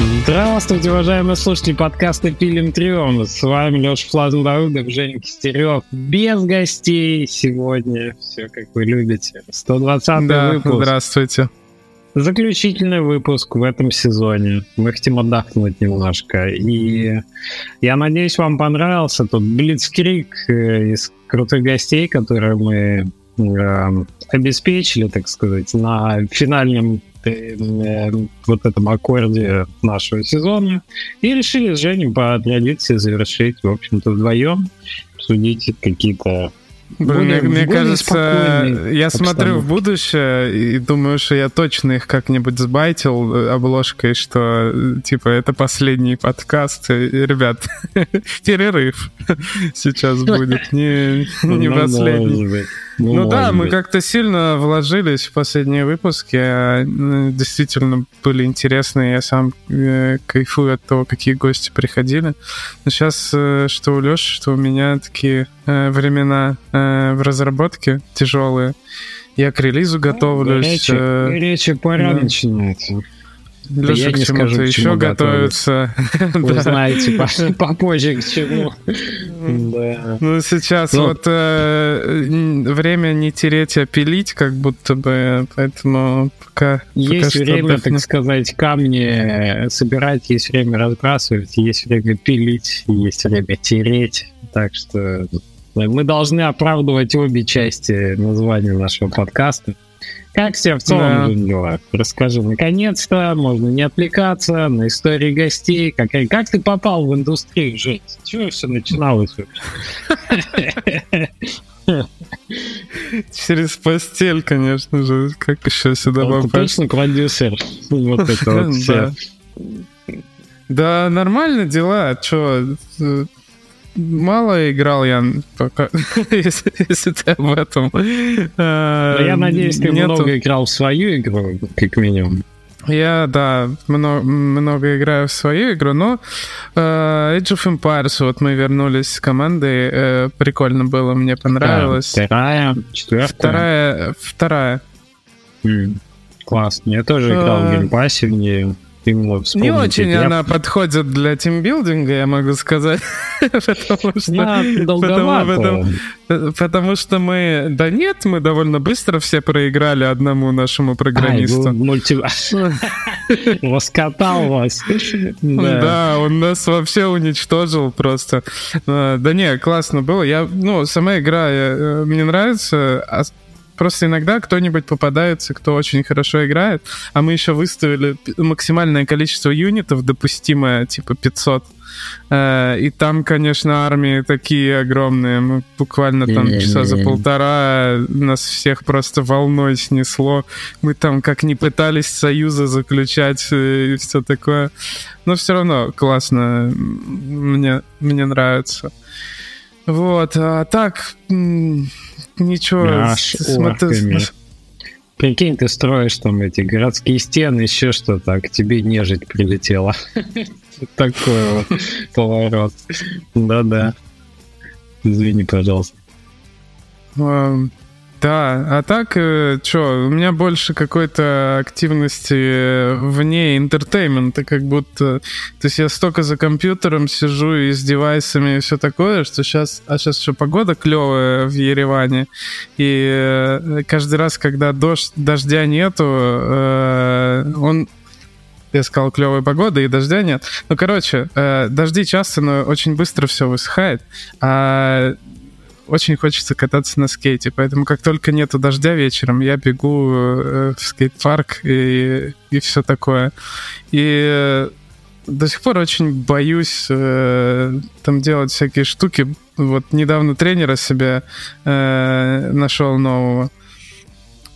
Здравствуйте, уважаемые слушатели подкаста «Пилим Трион». С вами Леша Флазендаудов, Женя Кистерев. Без гостей сегодня. Все, как вы любите. 120 да, выпуск. здравствуйте. Заключительный выпуск в этом сезоне. Мы хотим отдохнуть немножко. И я надеюсь, вам понравился тот блицкрик э, из крутых гостей, которые мы э, обеспечили, так сказать, на финальном вот этом аккорде нашего сезона. И решили с Женей по традиции завершить, в общем-то, вдвоем, обсудить какие-то Блин, мне, мне кажется, спокойной я смотрю в будущее и думаю, что я точно их как-нибудь сбайтил э, обложкой, что э, типа это последний подкаст. И, Ребят, перерыв сейчас будет, не, не Ну, последний. может быть. Ну да, может мы как-то сильно вложились в последние выпуски. а, м, Действительно были интересные. Я сам э, кайфую от того, какие гости приходили. Но сейчас, что у Леши, что у меня такие э, времена э, в разработке тяжелые. Я к релизу готовлюсь. Горячая, э, горячая пора да. начинается. Да Леша я к чему-то еще чему готовится. Вы Да. знаете по- попозже к чему. Да. Ну, сейчас Ну. вот э, время не тереть, а пилить, как будто бы, поэтому пока... Есть время, так сказать, камни собирать, есть время разбрасывать, есть время пилить, есть время тереть. Так что мы должны оправдывать обе части названия нашего подкаста. Как все в целом Да. Дела? Расскажи, наконец-то, можно не отвлекаться на истории гостей. Как, как ты попал в индустрию, Жень? С чего все начиналось? Через постель, конечно же, как еще сюда Ты попасть? точно продюсер? Вот это вот все. Да. Нормально дела, чё, э, мало играл я пока, если, если ты об этом. Но Но я надеюсь, ты много играл в свою игру, как минимум. Я, да, много, много играю в свою игру, но э, Age of Empires, вот мы вернулись с командой, э, прикольно было, мне понравилось. Да, Вторая, четвертая. Вторая, вторая. М, Классно. Я тоже играл в Game Pass е в нее. Именно Не очень эти- она подходит для тимбилдинга, я могу сказать. Потому что... Я потому- потому- э, Потому что мы... Да нет, мы довольно быстро все проиграли одному нашему Ай, программисту. ну, мульти... Раскатал вас. Да. Да, он нас вообще уничтожил просто. А, Да не, классно было. Я, ну, сама игра э, мне нравится. Просто иногда кто-нибудь попадается, кто очень хорошо играет, а мы еще выставили максимальное количество юнитов, допустимое, типа 500. Э, И там, конечно, армии такие огромные. Мы буквально там часа за полтора нас всех просто волной снесло. Мы там как не пытались союзы заключать э, и все такое. Но все равно классно. Мне, мне нравится. Вот, а так, ничего. Аж с- смотри- орками. Прикинь, ты строишь там эти городские стены, еще что-то, а к тебе нежить прилетела. Такой вот поворот. Да-да. Извини, пожалуйста. Да, а так, что, у меня больше какой-то активности э, вне entertainment а, как будто... То есть я столько за компьютером сижу и с девайсами и все такое, что сейчас... А сейчас еще погода клевая в Ереване, и э, каждый раз, когда дождь, дождя нету, э, он я сказал, клевая погода и дождя нет. Ну, короче, э, дожди часто, но очень быстро все высыхает. А очень хочется кататься на скейте, поэтому как только нету дождя вечером, я бегу э, в скейт-парк и, и все такое. И э, до сих пор очень боюсь э, там делать всякие штуки. Вот недавно тренера себе э, нашел нового.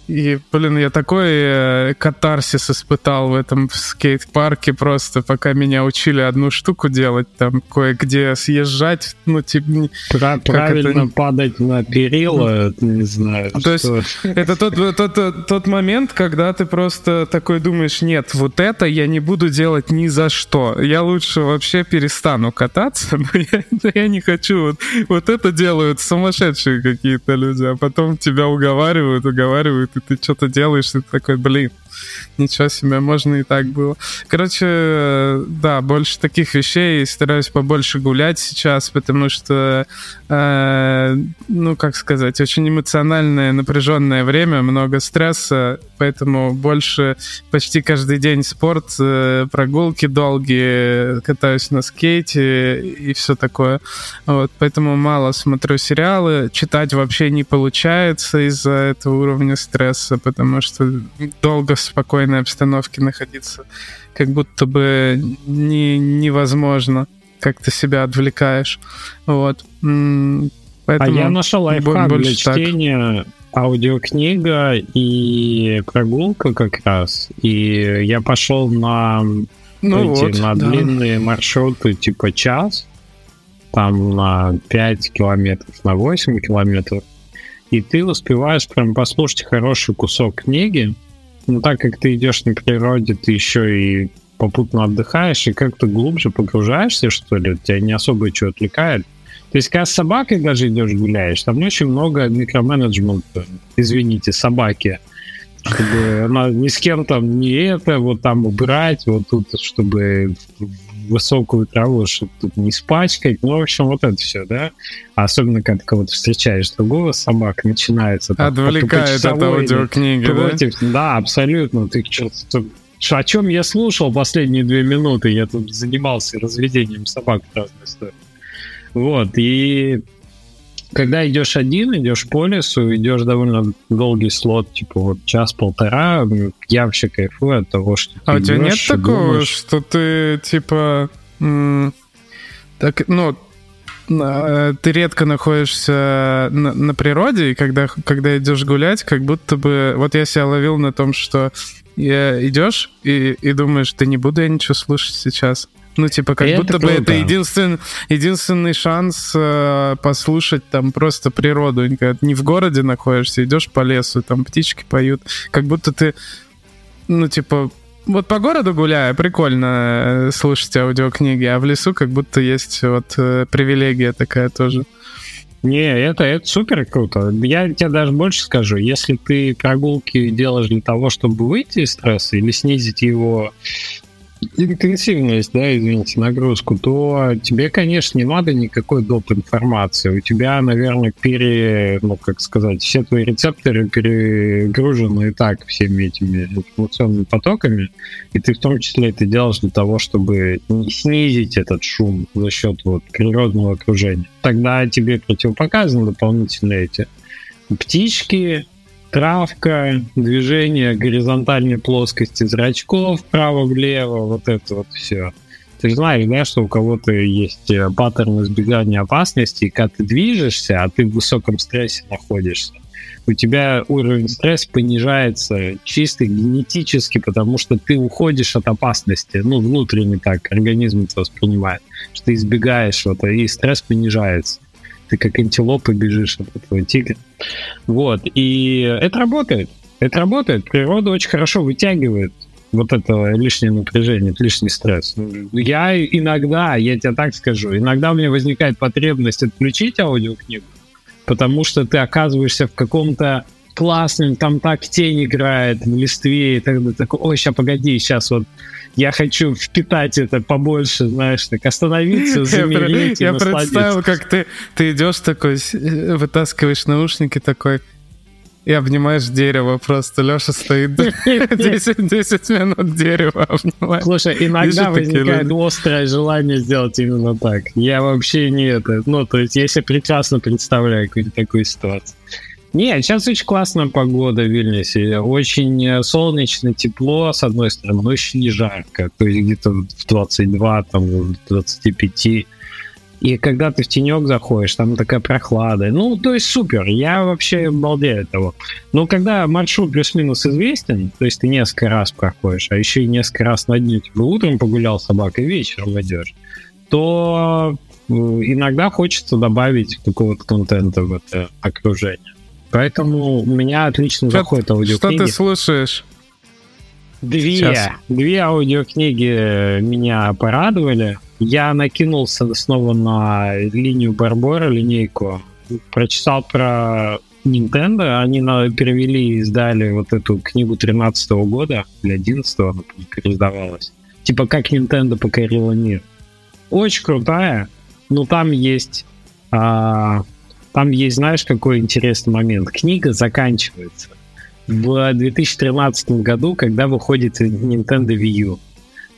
И, блин, я такой э, катарсис испытал в этом скейт-парке просто, пока меня учили одну штуку делать, там кое-где съезжать, ну, типа... Пра- это правильно не- падать на перила, не знаю. То есть что. это тот, тот, тот, тот момент, когда ты просто такой думаешь, нет, вот это я не буду делать ни за что. Я лучше вообще перестану кататься, но я, я не хочу. Вот, вот это делают сумасшедшие какие-то люди, а потом тебя уговаривают, уговаривают, и ты что-то делаешь, и ты такой, блин. Ничего себе, можно и так было. Короче, да, больше таких вещей, стараюсь побольше гулять сейчас, потому что, э, ну, как сказать, очень эмоциональное, напряженное время, много стресса, поэтому больше почти каждый день спорт, э, прогулки долгие, катаюсь на скейте и все такое. Вот, поэтому мало смотрю сериалы, читать вообще не получается из-за этого уровня стресса, потому что долго спокойной обстановке находиться как будто бы не, невозможно, как ты себя отвлекаешь. Вот. Поэтому а я нашел лайфхак для чтения аудиокнига и прогулка как раз. И я пошел на ну эти, вот, на да. длинные маршруты типа час, там на 5 километров, на 8 километров и ты успеваешь прям послушать хороший кусок книги, но так как ты идешь на природе, ты еще и попутно отдыхаешь и как-то глубже погружаешься, что ли, тебя не особо что отвлекает. То есть, когда с собакой даже идешь гуляешь, там очень много микроменеджмента, извините, собаки, чтобы она ни с кем там не это, вот там убирать, вот тут, чтобы высокую траву, чтобы тут не испачкать. Ну, в общем, вот это все, да. Особенно, когда ты кого-то встречаешь другого собак, начинается... Там, Отвлекает от аудиокниги, против, да? Да, абсолютно. Ты что-то о чем я слушал последние две минуты? Я тут занимался разведением собак в разные стороны. Вот, и когда идешь один, идешь по лесу, идешь довольно долгий слот, типа вот час-полтора, я вообще кайфую от того, что А у тебя нет такого, думаешь... что ты, типа, так, ну, э, ты редко находишься на, на природе, и когда, когда идешь гулять, как будто бы... Вот я себя ловил на том, что я идешь и, и думаешь, да не буду я ничего слушать сейчас. Ну, типа, как и будто бы это единственный, единственный шанс э, послушать там просто природу. Не в городе находишься, идешь по лесу, там птички поют. Как будто ты, ну, типа, вот по городу гуляя, прикольно э, слушать аудиокниги, а в лесу как будто есть вот э, привилегия такая тоже. Не, это, это супер круто. Я тебе даже больше скажу. Если ты прогулки делаешь для того, чтобы выйти из стресса или снизить его интенсивность, да, извините, нагрузку, то тебе, конечно, не надо никакой доп. информации. У тебя, наверное, пере, ну, как сказать, все твои рецепторы перегружены и так всеми этими информационными потоками, и ты в том числе это делаешь для того, чтобы снизить этот шум за счет вот природного окружения. Тогда тебе противопоказаны дополнительно эти птички, травка, движение горизонтальной плоскости зрачков вправо-влево, вот это вот все. Ты же знаешь, да, что у кого-то есть э, паттерн избегания опасности, и когда ты движешься, а ты в высоком стрессе находишься, у тебя уровень стресса понижается чисто генетически, потому что ты уходишь от опасности, ну, внутренне так организм это воспринимает, что ты избегаешь вот, и стресс понижается ты как антилопа бежишь от этого тигра. Вот, и это работает. Это работает. Природа очень хорошо вытягивает вот это лишнее напряжение, лишний стресс. Я иногда, я тебе так скажу, иногда у меня возникает потребность отключить аудиокнигу, потому что ты оказываешься в каком-то классном, там так тень играет в листве, и тогда такой, ой, сейчас погоди, сейчас вот я хочу впитать это побольше, знаешь, так остановиться, замереть Я, представил, как ты, ты идешь такой, э, вытаскиваешь наушники такой, и обнимаешь дерево просто. Леша стоит 10, 10 минут дерево обнимает. Слушай, иногда возникает острое желание сделать именно так. Я вообще не это. Ну, то есть я себе прекрасно представляю какую-то такую ситуацию. Нет, сейчас очень классная погода в Вильнюсе. Очень э, солнечно, тепло, с одной стороны, но очень не жарко. То есть где-то в 22, там, в 25. И когда ты в тенек заходишь, там такая прохлада. Ну, то есть супер. Я вообще балдею от того. Но когда маршрут плюс-минус известен, то есть ты несколько раз проходишь, а еще и несколько раз на дню, типа утром погулял с собакой, вечером идешь, то э, иногда хочется добавить какого-то контента в это окружение. Поэтому у меня отлично что, заходит аудиокниги. Что ты слушаешь? Две, Сейчас. две аудиокниги меня порадовали. Я накинулся снова на линию Барбора, линейку. Прочитал про Nintendo, они на, перевели и издали вот эту книгу 13 -го года, или 11 она переиздавалась. Типа как Nintendo покорила мир. Очень крутая, но там есть... А, там есть, знаешь, какой интересный момент. Книга заканчивается в 2013 году, когда выходит Nintendo Wii U.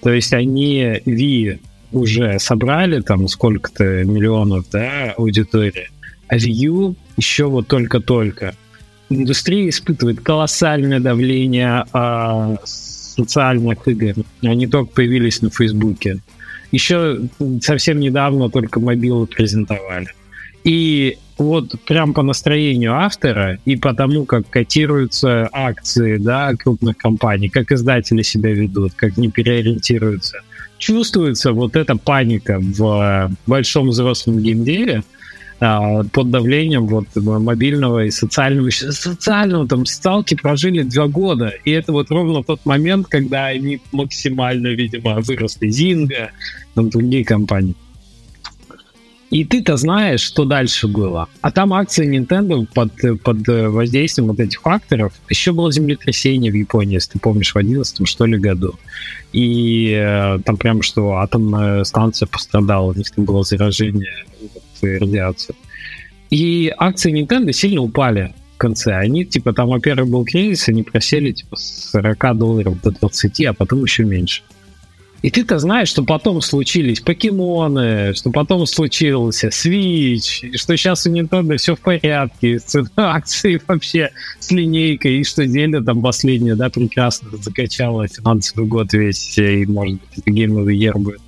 То есть они Wii уже собрали там сколько-то миллионов, да, аудитории, а Wii U еще вот только-только. Индустрия испытывает колоссальное давление а, социальных игр. Они только появились на Фейсбуке. Еще совсем недавно только мобилы презентовали. И вот прям по настроению автора и по тому, как котируются акции да, крупных компаний, как издатели себя ведут, как не переориентируются, чувствуется вот эта паника в большом взрослом геймдеве, а, под давлением вот мобильного и социального. Социального там сталки прожили два года, и это вот ровно тот момент, когда они максимально, видимо, выросли. Зинга, там другие компании. И ты-то знаешь, что дальше было. А там акции Nintendo под, под воздействием вот этих факторов. Еще было землетрясение в Японии, если ты помнишь, в 11 что ли году. И э, там прям что атомная станция пострадала, у них там было заражение радиации. И акции Nintendo сильно упали в конце. Они, типа, там, во-первых, был кризис, они просели, типа, с 40 долларов до 20, а потом еще меньше. И ты-то знаешь, что потом случились покемоны, что потом случился Switch, что сейчас у Nintendo все в порядке, с акцией вообще, с линейкой, и что Зельда там последняя, да, прекрасно закачала финансовый год весь, и, может быть, это Game of the Year будет.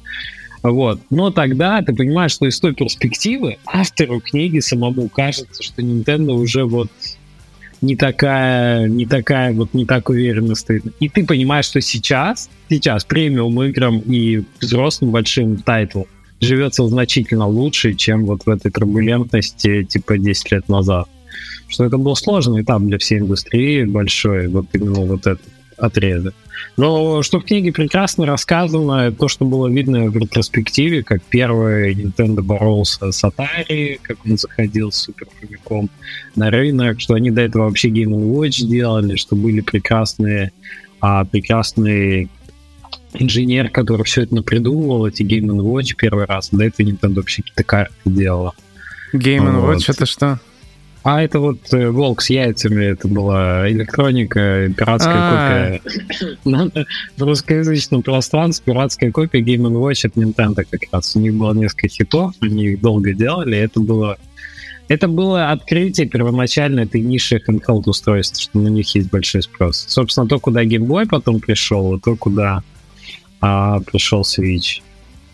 Вот. Но тогда ты понимаешь, что из той перспективы автору книги самому кажется, что Nintendo уже вот не такая, не такая, вот не так уверенно стоит. И ты понимаешь, что сейчас, сейчас премиум играм и взрослым большим тайтлам живется значительно лучше, чем вот в этой турбулентности типа 10 лет назад. Что это был сложный этап для всей индустрии большой, вот именно вот этот отрезок. Но что в книге прекрасно рассказано, то, что было видно в ретроспективе, как первый Nintendo боролся с Atari, как он заходил с Super Famicom на рынок, что они до этого вообще Game Watch делали, что были прекрасные, а, прекрасный инженер, который все это напридумывал, эти Game Watch первый раз, до этого Nintendo вообще какие-то карты делала. Game вот. Watch это что? А это вот э, волк с яйцами, это была электроника, пиратская а. копия. В русскоязычном пространстве пиратская копия Game Watch от Nintendo как раз. У них было несколько хитов, они их долго делали, это было это было открытие первоначально этой ниши handheld устройств, что на них есть большой спрос. Собственно, то, куда Game Boy потом пришел, и то, куда а, пришел Switch.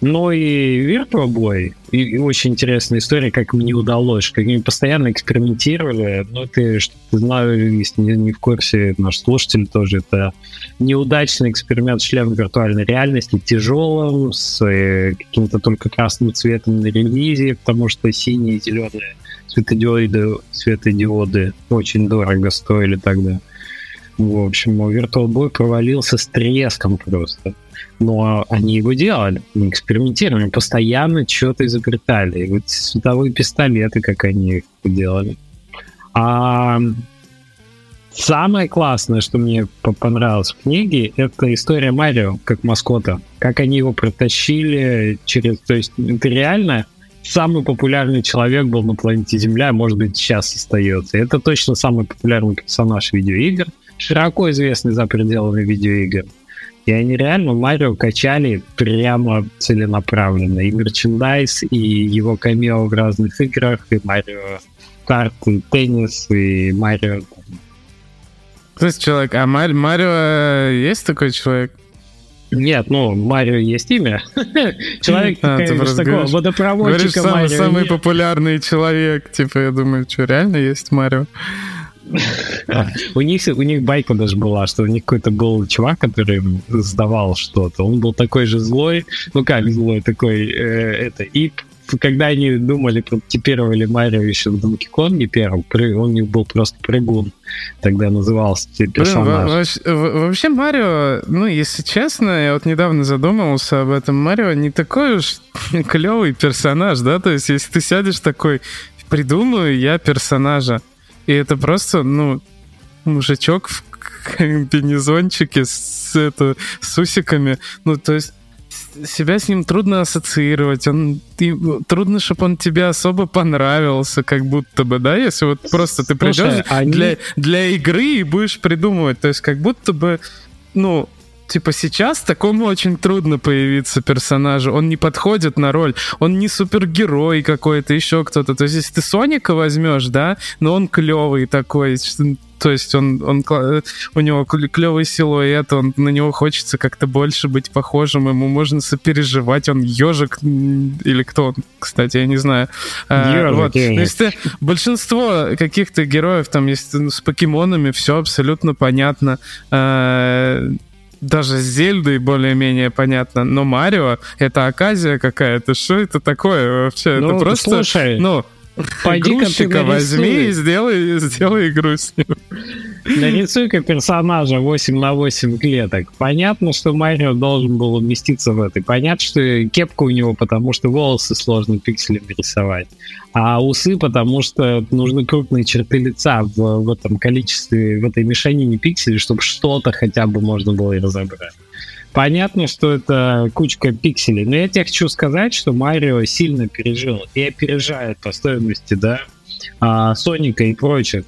Ну и Virtua Boy, и, и очень интересная история, как мне удалось, как они постоянно экспериментировали, но ты, что ты знаю, если не, не в курсе, наш слушатель тоже, это неудачный эксперимент с шлемом виртуальной реальности, тяжелым, с э, каким-то только красным цветом на релизе, потому что синие и зеленые светодиоды, светодиоды очень дорого стоили тогда. В общем, Virtual Boy провалился с треском просто но они его делали, мы экспериментировали, постоянно что-то изобретали. И вот световые пистолеты, как они их делали. А самое классное, что мне понравилось в книге, это история Марио как маскота. Как они его протащили через... То есть это реально самый популярный человек был на планете Земля, может быть, сейчас остается. Это точно самый популярный персонаж видеоигр, широко известный за пределами видеоигр. И они реально Марио качали прямо целенаправленно. И мерчендайз, и его камео в разных играх, и Марио карты, теннис, и Марио... Есть человек, а Марио, Марио есть такой человек? Нет, ну, Марио есть имя. Человек, а, конечно, такого водопроводчика Марио. Самый популярный человек. Типа, я думаю, что, реально есть Марио? У них, у них байка даже была, что у них какой-то был чувак, который сдавал что-то. Он был такой же злой, ну как злой, такой, э, это, и когда они думали, прототипировали Марио еще в Донки Конге первым, он у них был просто прыгун, тогда назывался персонаж. Блин, вообще Марио, ну, если честно, я вот недавно задумывался об этом, Марио не такой уж клевый персонаж, да, то есть если ты сядешь такой, придумаю я персонажа, И это просто, ну, мужичок в комбинезончике с, это, с усиками. Ну, то есть себя с ним трудно ассоциировать, он ты, трудно, чтобы он тебе особо понравился, как будто бы, да, если вот просто ты придешь они... для, для игры и будешь придумывать, то есть как будто бы, ну, типа сейчас такому очень трудно появиться персонажу. Он не подходит на роль. Он не супергерой какой-то, еще кто-то. То есть, если ты Соника возьмешь, да, но он клевый такой. То есть он, он у него клевый силуэт, он, на него хочется как-то больше быть похожим, ему можно сопереживать, он ежик или кто он, кстати, я не знаю. А, ежик, вот. ежик. То есть, большинство каких-то героев там есть ну, с покемонами, все абсолютно понятно. А, даже с Зельдой более-менее понятно, но Марио — это оказия какая-то. Что это такое вообще? Ну, это просто... Слушай, ну, Пойди-ка возьми и сделай, сделай игру с ним. Нарисуй-ка персонажа 8 на 8 клеток. Понятно, что Марио должен был уместиться в этой. Понятно, что кепка у него, потому что волосы сложно пикселями рисовать. А усы, потому что нужны крупные черты лица в, в этом количестве, в этой мешанине пикселей, чтобы что-то хотя бы можно было и разобрать. Понятно, что это кучка пикселей, но я тебе хочу сказать, что Марио сильно пережил и опережает по стоимости, да, а, Соника и прочих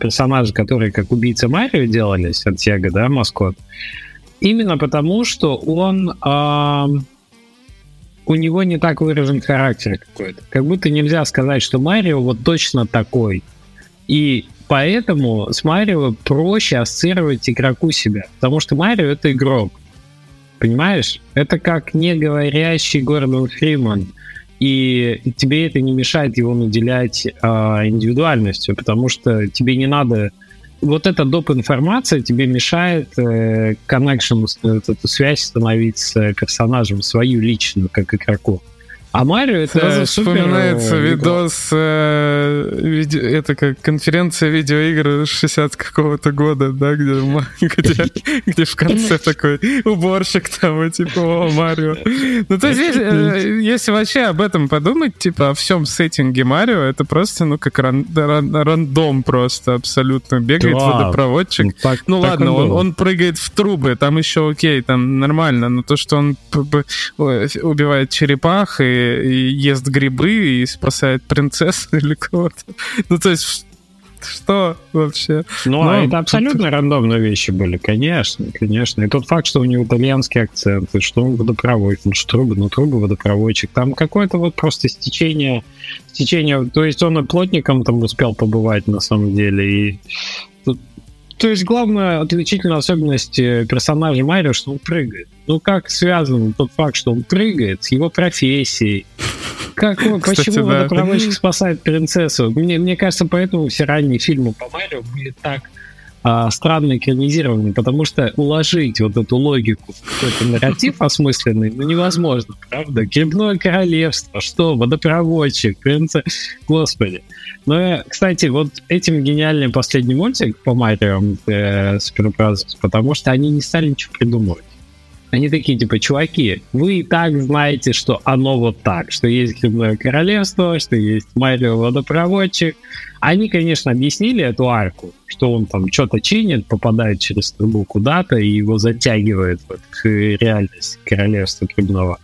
персонажей, которые как убийца Марио делались от Сега, да, маскот. Именно потому, что он а, у него не так выражен характер какой-то. Как будто нельзя сказать, что Марио вот точно такой. И поэтому с Марио проще ассоциировать игроку себя. Потому что Марио это игрок. Понимаешь? Это как не говорящий Гордон Фриман. И тебе это не мешает его наделять а, индивидуальностью, потому что тебе не надо... Вот эта доп. информация тебе мешает э, эту связь становить с персонажем свою личную, как игроку. А Марио это Сразу супер вспоминается э, видос, э, видео, это как конференция видеоигр 60 какого-то года, да, где, где, где в конце такой уборщик там, и типа, о, Марио. Ну, то есть, если, э, если вообще об этом подумать, типа, о всем сеттинге Марио, это просто, ну, как ран, ран, рандом просто абсолютно. Бегает да, водопроводчик. Так, ну, так ладно, он, он прыгает в трубы, там еще окей, там нормально, но то, что он убивает черепах и ест грибы и спасает принцессу или кого-то. Ну, то есть, что вообще? Ну, а Но... это абсолютно рандомные вещи были, конечно, конечно. И тот факт, что у него итальянский акцент, и что он водопроводчик, ну, что трубы, ну, трубы водопроводчик, там какое-то вот просто стечение, стечение, то есть он и плотником там успел побывать на самом деле, и то есть главная отличительная особенность э, персонажа Марио, что он прыгает. Ну как связан тот факт, что он прыгает с его профессией? Как, Кстати, почему да. водопроводчик спасает принцессу? Мне, мне кажется, поэтому все ранние фильмы по Марио были так а, странно экранизированы, потому что уложить вот эту логику в какой-то нарратив осмысленный, ну, невозможно, правда? Грибное королевство, что, водопроводчик, принца... Господи. Ну, э, кстати, вот этим гениальный последний мультик по Марио э, Super потому что они не стали ничего придумывать. Они такие, типа, чуваки, вы и так знаете, что оно вот так, что есть Грибное Королевство, что есть Марио Водопроводчик. Они, конечно, объяснили эту арку, что он там что-то чинит, попадает через трубу куда-то и его затягивает в эту реальность Королевства Грибного.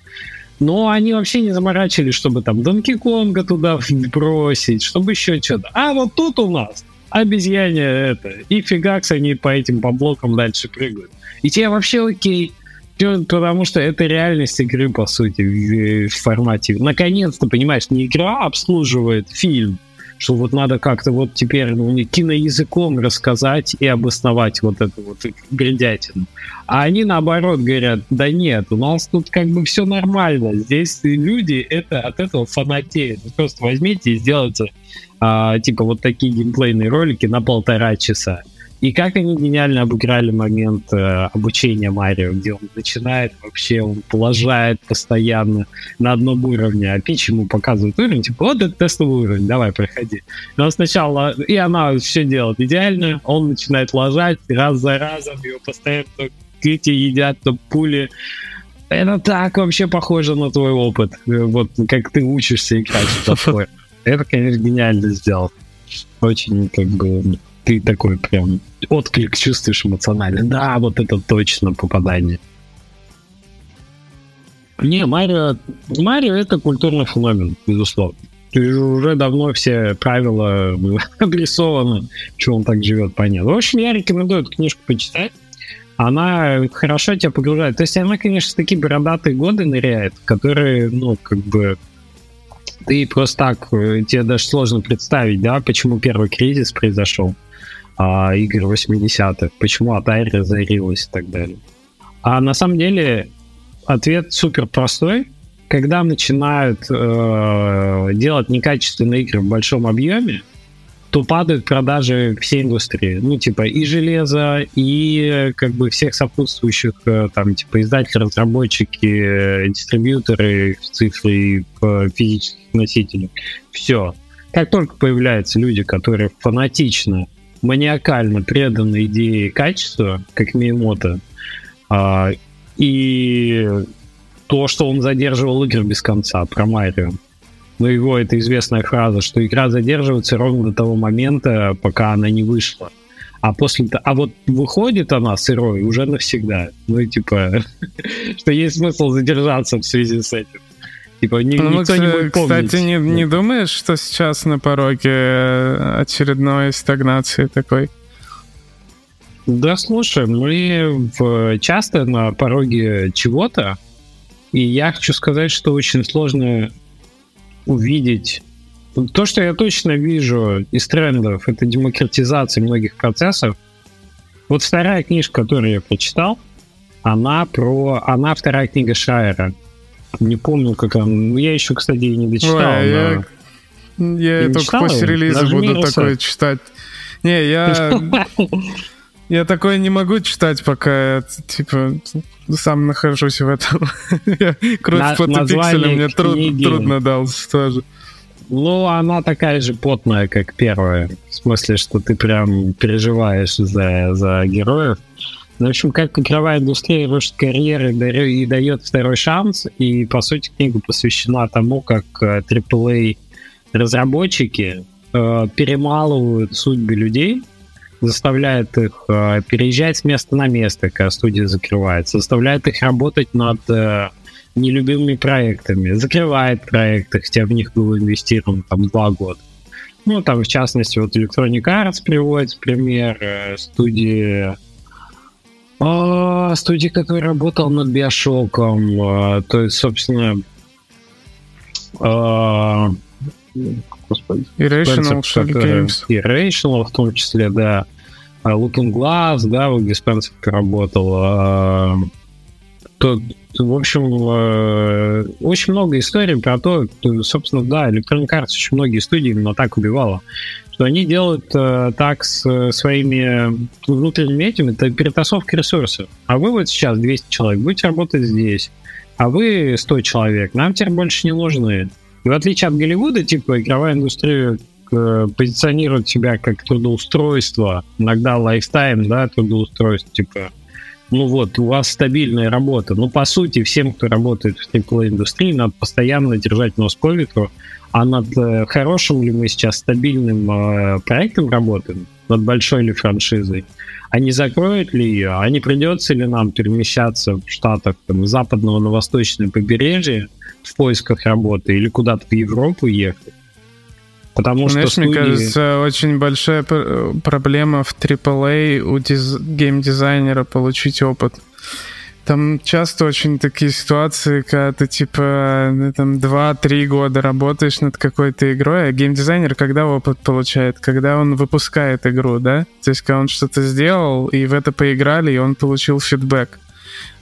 Но они вообще не заморачивались, чтобы там Донки Конга туда бросить, чтобы еще что-то. А вот тут у нас обезьяне это. И фигакс они по этим по блокам дальше прыгают. И тебе вообще окей. Потому что это реальность игры, по сути, в, в формате. Наконец-то, понимаешь, не игра обслуживает фильм, что вот надо как-то вот теперь ну, киноязыком рассказать и обосновать вот эту вот бредятину. А они наоборот говорят, да нет, у нас тут как бы все нормально, здесь люди это от этого фанатеют. Просто возьмите и сделайте а, типа вот такие геймплейные ролики на полтора часа. И как они гениально обыграли момент э, обучения Марио, где он начинает вообще, он положает постоянно на одном уровне, а Пич ему показывает уровень, типа, вот это тестовый уровень, давай, проходи. Но сначала, и она все делает идеально, он начинает ложать раз за разом, его постоянно то кити едят, то пули. Это так вообще похоже на твой опыт, вот как ты учишься играть в такое. Это, конечно, гениально сделал. очень как бы ты такой прям отклик чувствуешь эмоционально. Да, вот это точно попадание. Не, Марио, Марио это культурный феномен, безусловно. Уже давно все правила обрисованы, что он так живет, понятно. В общем, я рекомендую эту книжку почитать. Она хорошо тебя погружает. То есть она, конечно, такие бородатые годы ныряет, которые, ну, как бы ты просто так, э, тебе даже сложно представить, да, почему первый кризис произошел, а, игр 80-х, почему Atari разорилась и так далее. А на самом деле ответ супер простой. Когда начинают э, делать некачественные игры в большом объеме, то падают продажи всей индустрии. Ну, типа, и железа, и как бы всех сопутствующих, э, там, типа, издатели, разработчики, дистрибьюторы, цифры и физических носителей. Все. Как только появляются люди, которые фанатично, маниакально преданы идее качества, как Миемото, а, и то, что он задерживал игры без конца, про Марио. Ну, его это известная фраза, что игра задерживается ровно до того момента, пока она не вышла. А после а вот выходит она сырой уже навсегда. Ну и типа, что есть смысл задержаться в связи с этим. Типа, ни, ну, никто кстати, не будет помнить. Кстати, не, не думаешь, что сейчас на пороге очередной стагнации такой? Да, слушай, мы в, часто на пороге чего-то, и я хочу сказать, что очень сложно увидеть то, что я точно вижу из трендов, это демократизация многих процессов. Вот вторая книжка, которую я прочитал, она про... Она вторая книга Шайера. Не помню, как она... Ну, я еще, кстати, не дочитал. Ой, я, я, я только после релиза буду такое читать. Не, я... Я такое не могу читать, пока я, типа, сам нахожусь в этом. Круть фотопикселя мне трудно дался тоже. Ну, она такая же потная, как первая. В смысле, что ты прям переживаешь за, за героев. В общем, как игровая индустрия рушит карьеры и дает второй шанс. И, по сути, книга посвящена тому, как AAA э, э, перемалывают судьбы людей, заставляет их э, переезжать с места на место, когда студия закрывается, заставляет их работать над э, нелюбимыми проектами, закрывает проекты, хотя в них было инвестировано там два года. Ну, там, в частности, вот Electronic Arts приводит пример э, студии студии, которая работала над Биошоком. Э, то есть, собственно, э, господи. Irrational, который, Irrational в том числе, да. А Looking Glass, да, вот где Спенсер работал. А, то, в общем, очень много историй про то, собственно, да, Electronic Arts очень многие студии именно так убивала, что они делают э, так с своими внутренними этими, это перетасовка ресурсов. А вы вот сейчас 200 человек будете работать здесь, а вы 100 человек, нам теперь больше не нужны. И в отличие от Голливуда, типа, игровая индустрия э, позиционирует себя как трудоустройство, иногда лайфтайм, да, трудоустройство, типа, ну вот, у вас стабильная работа. Ну, по сути, всем, кто работает в AAA-индустрии, надо постоянно держать нос по ветру, а над э, хорошим ли мы сейчас стабильным э, проектом работаем, над большой ли франшизой, а не закроют ли ее, а не придется ли нам перемещаться в Штатах, там, западного на восточное побережье, в поисках работы или куда-то в Европу ехать. Потому Знаешь, что студии... мне кажется, очень большая проблема в AAA у диз... геймдизайнера получить опыт. Там часто очень такие ситуации, когда ты типа ну, там 2-3 года работаешь над какой-то игрой, а геймдизайнер когда опыт получает? Когда он выпускает игру, да? То есть, когда он что-то сделал, и в это поиграли, и он получил фидбэк.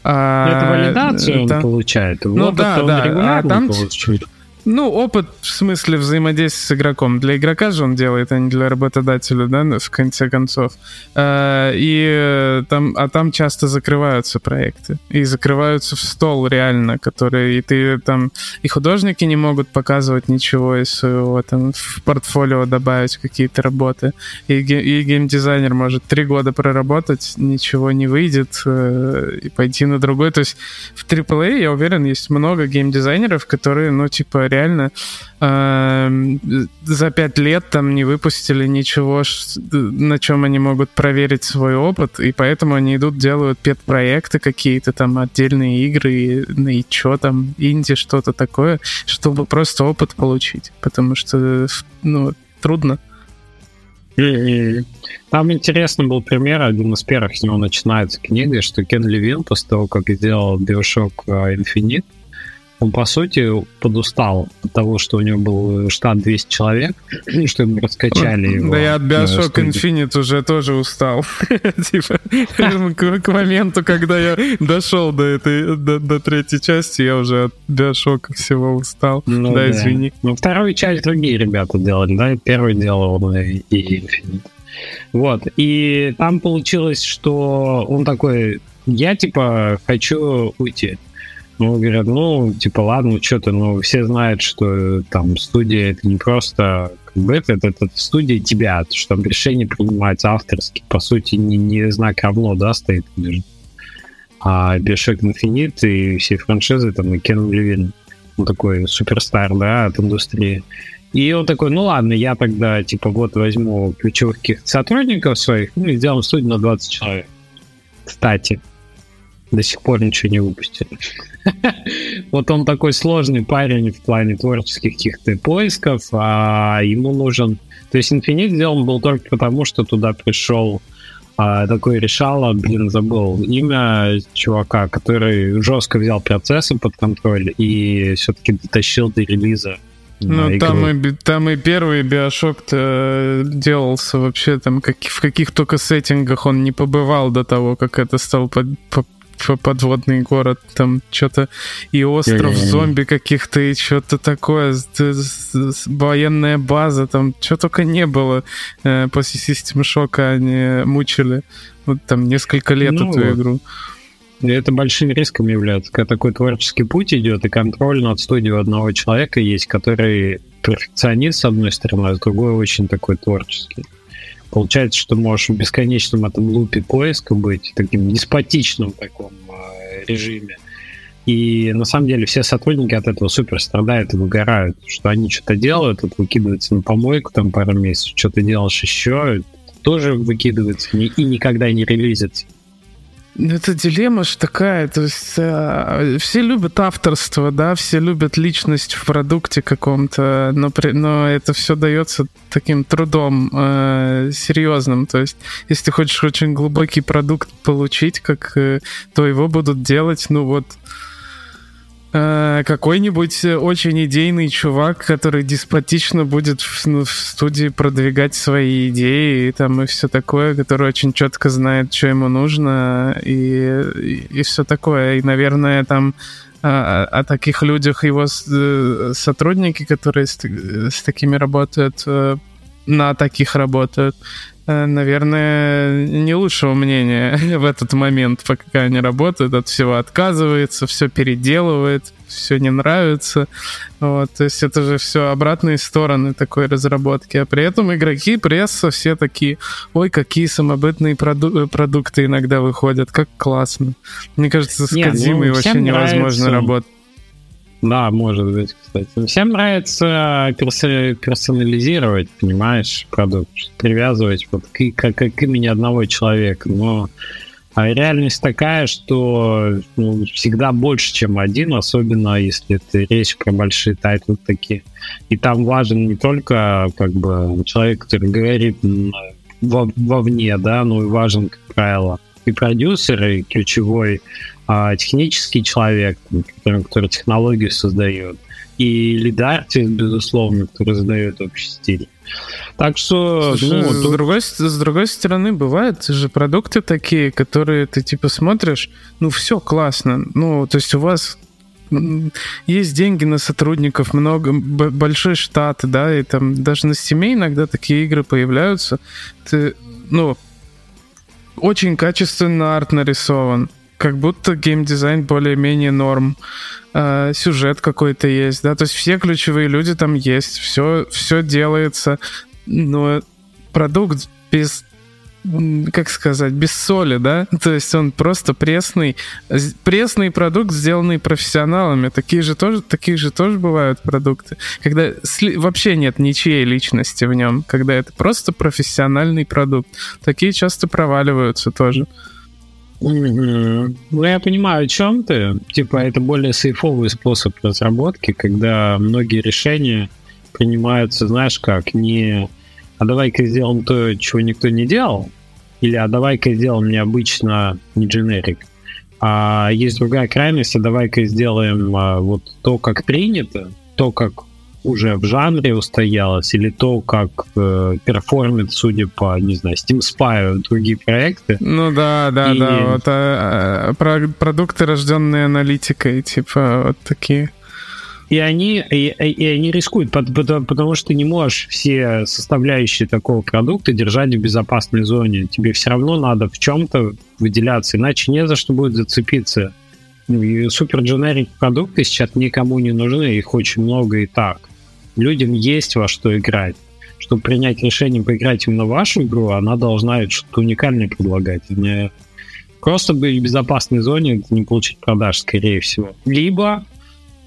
А, это валидацию он получает. Ну да, да. А там, получает. Ну, опыт в смысле взаимодействия с игроком. Для игрока же он делает, а не для работодателя, да, в конце концов. А, и э, там, а там часто закрываются проекты. И закрываются в стол реально, которые и ты там... И художники не могут показывать ничего из своего там в портфолио добавить какие-то работы. И, и геймдизайнер может три года проработать, ничего не выйдет, э, и пойти на другой. То есть в AAA, я уверен, есть много геймдизайнеров, которые, ну, типа, реально реально э, за пять лет там не выпустили ничего, на чем они могут проверить свой опыт, и поэтому они идут, делают пет-проекты какие-то, там отдельные игры, и, и что там, инди, что-то такое, чтобы просто опыт получить, потому что, ну, трудно. Там интересный был пример, один из первых с него начинается книга, что Кен Левин после того, как сделал Bioshock Infinite, он, по сути, подустал от того, что у него был штат 200 человек, что им раскачали его. Да я от Bioshock Infinite уже тоже устал. Типа, к моменту, когда я дошел до этой, до третьей части, я уже от Bioshock всего устал. Ну да, извини. Ну, вторую часть другие ребята делали, да, первый делал он и Infinite. Вот, и там получилось, что он такой, я, типа, хочу уйти. Ну, говорят, ну, типа, ладно, что-то, ну, все знают, что там студия это не просто как бы это, это, это студия тебя, что там решение принимается авторски, по сути, не, не знак равно, да, стоит между. А Bioshock Infinite и все франшизы, там, и Кен Левин, он такой суперстар, да, от индустрии. И он такой, ну ладно, я тогда, типа, вот возьму ключевых каких-то сотрудников своих, ну и сделаем студию на 20 человек. Кстати, до сих пор ничего не выпустили. вот он такой сложный парень в плане творческих каких-то поисков, а ему нужен... То есть Infinite сделан был только потому, что туда пришел а, такой решало, блин, забыл имя чувака, который жестко взял процессы под контроль и все-таки дотащил до релиза ну, там и, там и первый биошок-то делался вообще там, как, в каких только сеттингах он не побывал до того, как это стал под, под, подводный город, там что-то и остров зомби каких-то, и что-то такое, военная база, там что только не было э, после системы шока они мучили. Вот там несколько лет ну, эту игру. Это большим риском является, когда такой творческий путь идет, и контроль над студией одного человека есть, который перфекционист, с одной стороны, а с другой очень такой творческий. Получается, что можешь в бесконечном этом лупе поиска быть, таким деспотичным таком э, режиме. И на самом деле все сотрудники от этого супер страдают и выгорают, что они что-то делают, это выкидывается на помойку там пару месяцев, что-то делаешь еще, тоже выкидывается и никогда не релизится. Это дилемма же такая, то есть э, все любят авторство, да, все любят личность в продукте каком-то, но, при, но это все дается таким трудом э, серьезным, то есть если ты хочешь очень глубокий продукт получить, как, э, то его будут делать, ну вот, какой-нибудь очень идейный чувак, который деспотично будет в, ну, в студии продвигать свои идеи и там и все такое, который очень четко знает, что ему нужно и, и, и все такое. И, наверное, там о, о таких людях его э, сотрудники, которые с, с такими работают, э, на таких работают, Э, наверное, не лучшего мнения в этот момент, пока они работают, от всего отказывается, все переделывает, все не нравится. Вот, то есть это же все обратные стороны такой разработки. А при этом игроки, пресса, все такие, ой, какие самобытные проду- продукты иногда выходят, как классно. Мне кажется, с Кодзимой ну, вообще невозможно работать. Да, может быть, кстати. Всем нравится персонализировать, понимаешь, продукт, привязывать вот к, к, к имени одного человека. Но а реальность такая, что ну, всегда больше, чем один, особенно если это речь про большие тайтлы такие. И там важен не только как бы человек, который говорит во, вовне, да, но и важен, как правило, и продюсер, и ключевой а, технический человек, который, который технологию создает, и лид-артист, безусловно, который задает общий стиль. Так что, Слушай, ну, с, тут... другой, с другой стороны, бывают же продукты такие, которые ты типа смотришь, ну, все классно. Ну, то есть у вас есть деньги на сотрудников, много, большой штат, да, и там даже на Steam иногда такие игры появляются. Ты, ну, очень качественно арт нарисован как будто геймдизайн более-менее норм, э, сюжет какой-то есть, да, то есть все ключевые люди там есть, все, все делается, но продукт без как сказать, без соли, да? То есть он просто пресный, пресный продукт, сделанный профессионалами. Такие же тоже, такие же тоже бывают продукты, когда вообще нет ничьей личности в нем, когда это просто профессиональный продукт. Такие часто проваливаются тоже. Ну, я понимаю, о чем ты. Типа, это более сейфовый способ разработки, когда многие решения принимаются, знаешь как, не а давай-ка сделаем то, чего никто не делал, или а давай-ка сделаем необычно, не дженерик. А есть другая крайность, а давай-ка сделаем а, вот то, как принято, то, как уже в жанре устоялось, или то, как э, перформит, судя по, не знаю, Steam Spy, другие проекты. Ну да, да, и... да, вот а, а, про, продукты, рожденные аналитикой, типа вот такие и они, и, и они рискуют, потому, потому что ты не можешь все составляющие такого продукта держать в безопасной зоне. Тебе все равно надо в чем-то выделяться, иначе не за что будет зацепиться. Ну, супер дженерик продукты сейчас никому не нужны, их очень много и так. Людям есть во что играть. Чтобы принять решение поиграть именно в вашу игру, она должна что-то уникальное предлагать. Не просто быть в безопасной зоне, не получить продаж, скорее всего. Либо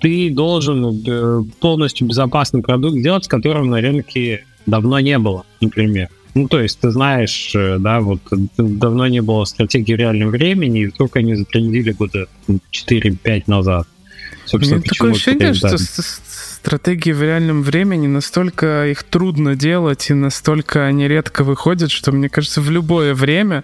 ты должен э, полностью безопасный продукт сделать, которого на рынке давно не было, например. Ну, то есть, ты знаешь, э, да, вот давно не было стратегии в реальном времени, и вдруг они затрендили года 4-5 назад. Собственно, У такое ощущение, что стратегии в реальном времени настолько их трудно делать и настолько они редко выходят, что, мне кажется, в любое время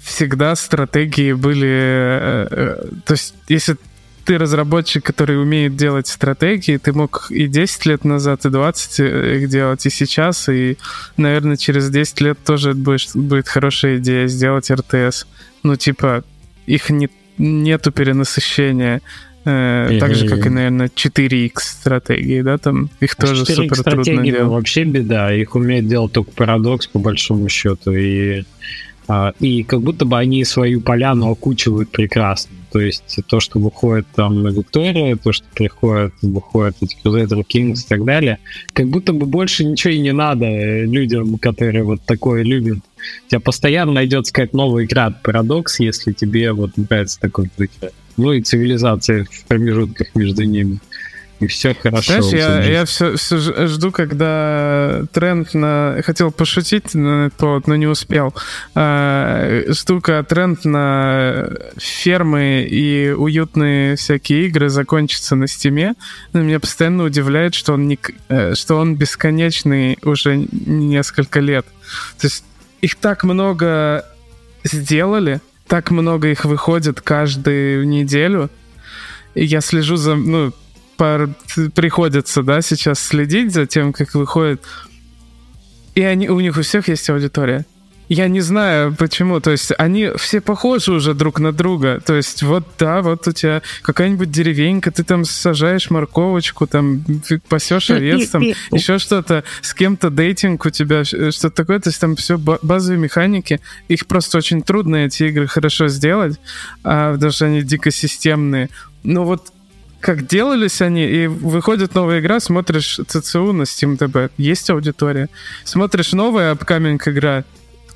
всегда стратегии были... Э, то есть, если ты разработчик, который умеет делать стратегии, ты мог и 10 лет назад, и 20 э, их делать, и сейчас, и, наверное, через 10 лет тоже будет, будет хорошая идея сделать РТС. Ну, типа, их не, нету перенасыщения. Э, так же, как и, наверное, 4X стратегии, да, там их а тоже супер трудно делать. вообще беда, их умеет делать только парадокс, по большому счету, и а, и как будто бы они свою поляну окучивают прекрасно. То есть то, что выходит там на Виктория, то, что приходит, выходит эти Crusader Kings и так далее, как будто бы больше ничего и не надо людям, которые вот такое любят. У тебя постоянно найдется какая-то новая игра Парадокс, если тебе вот нравится такой игра. Ну и цивилизация в промежутках между ними и все хорошо. Знаешь, я, я все, все жду, когда тренд на... Хотел пошутить на этот повод, но не успел. А, штука, тренд на фермы и уютные всякие игры закончится на стиме. Но меня постоянно удивляет, что он, не, э, что он бесконечный уже несколько лет. То есть их так много сделали, так много их выходит каждую неделю. И я слежу за... Ну. Приходится, да, сейчас следить за тем, как выходит. И они, у них у всех есть аудитория. Я не знаю почему, то есть они все похожи уже друг на друга, то есть вот да, вот у тебя какая-нибудь деревенька, ты там сажаешь морковочку, там пасешь овец, там еще что-то, с кем-то дейтинг у тебя, что-то такое, то есть там все базовые механики, их просто очень трудно эти игры хорошо сделать, а, что они дико системные. Но вот как делались они, и выходит новая игра, смотришь ЦЦУ на SteamDB, есть аудитория. Смотришь новая upcoming игра,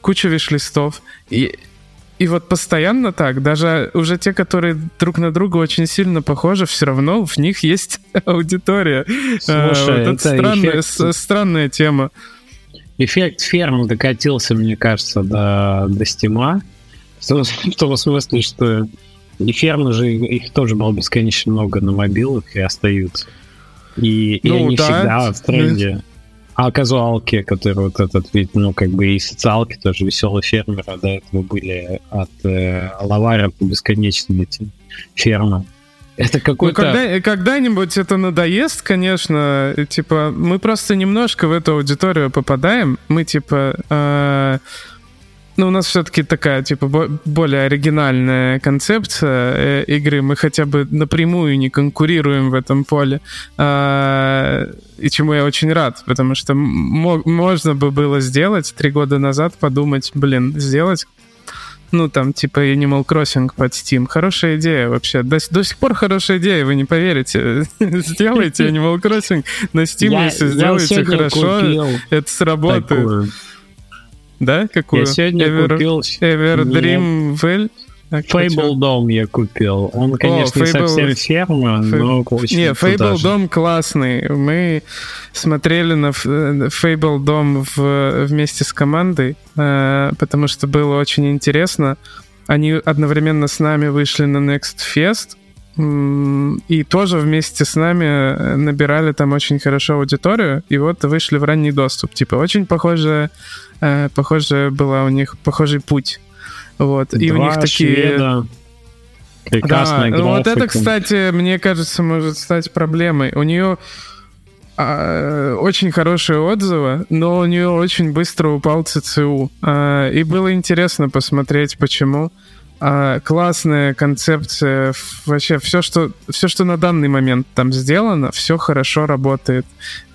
куча виш-листов, и, и вот постоянно так, даже уже те, которые друг на друга очень сильно похожи, все равно в них есть аудитория. А, Слушай, вот это, это странная, эффект... странная тема. Эффект ферм докатился, мне кажется, до, до стима. В том смысле, что и фермы же, их тоже было бесконечно много на мобилах и остаются. И, ну, и они да. всегда в тренде. А казуалки, которые вот этот вид, ну, как бы и социалки тоже веселые фермеры до этого были от э, лаваря по бесконечности фермы. Это ну, какой-то... Ну, когда, когда-нибудь это надоест, конечно. Типа, мы просто немножко в эту аудиторию попадаем. Мы, типа, э, ну, у нас все-таки такая, типа, более оригинальная концепция э, игры. Мы хотя бы напрямую не конкурируем в этом поле. А, и чему я очень рад, потому что можно бы было сделать три года назад, подумать, блин, сделать ну, там, типа Animal Crossing под Steam. Хорошая идея вообще. До, до сих пор хорошая идея, вы не поверите. Сделайте Animal Crossing на Steam, если сделаете хорошо, это сработает. Да? Какую? Я сегодня Ever, купил... Ever Dream Well? Fable Dome я купил. Он, конечно, О, Fable... не совсем ферма, Fable... но очень Не, Fable Dome классный. Мы смотрели на Fable Dome в... вместе с командой, э, потому что было очень интересно. Они одновременно с нами вышли на Next Fest, и тоже вместе с нами э, набирали там очень хорошо аудиторию, и вот вышли в ранний доступ. Типа очень похожая, э, похожая была у них, похожий путь. Вот. Два и у них такие... Шведа. Прекрасная да, графика. вот это, кстати, мне кажется, может стать проблемой. У нее а, очень хорошие отзывы, но у нее очень быстро упал ЦЦУ. А, и было интересно посмотреть, почему. А, классная концепция. Вообще, все что, все, что на данный момент там сделано, все хорошо работает.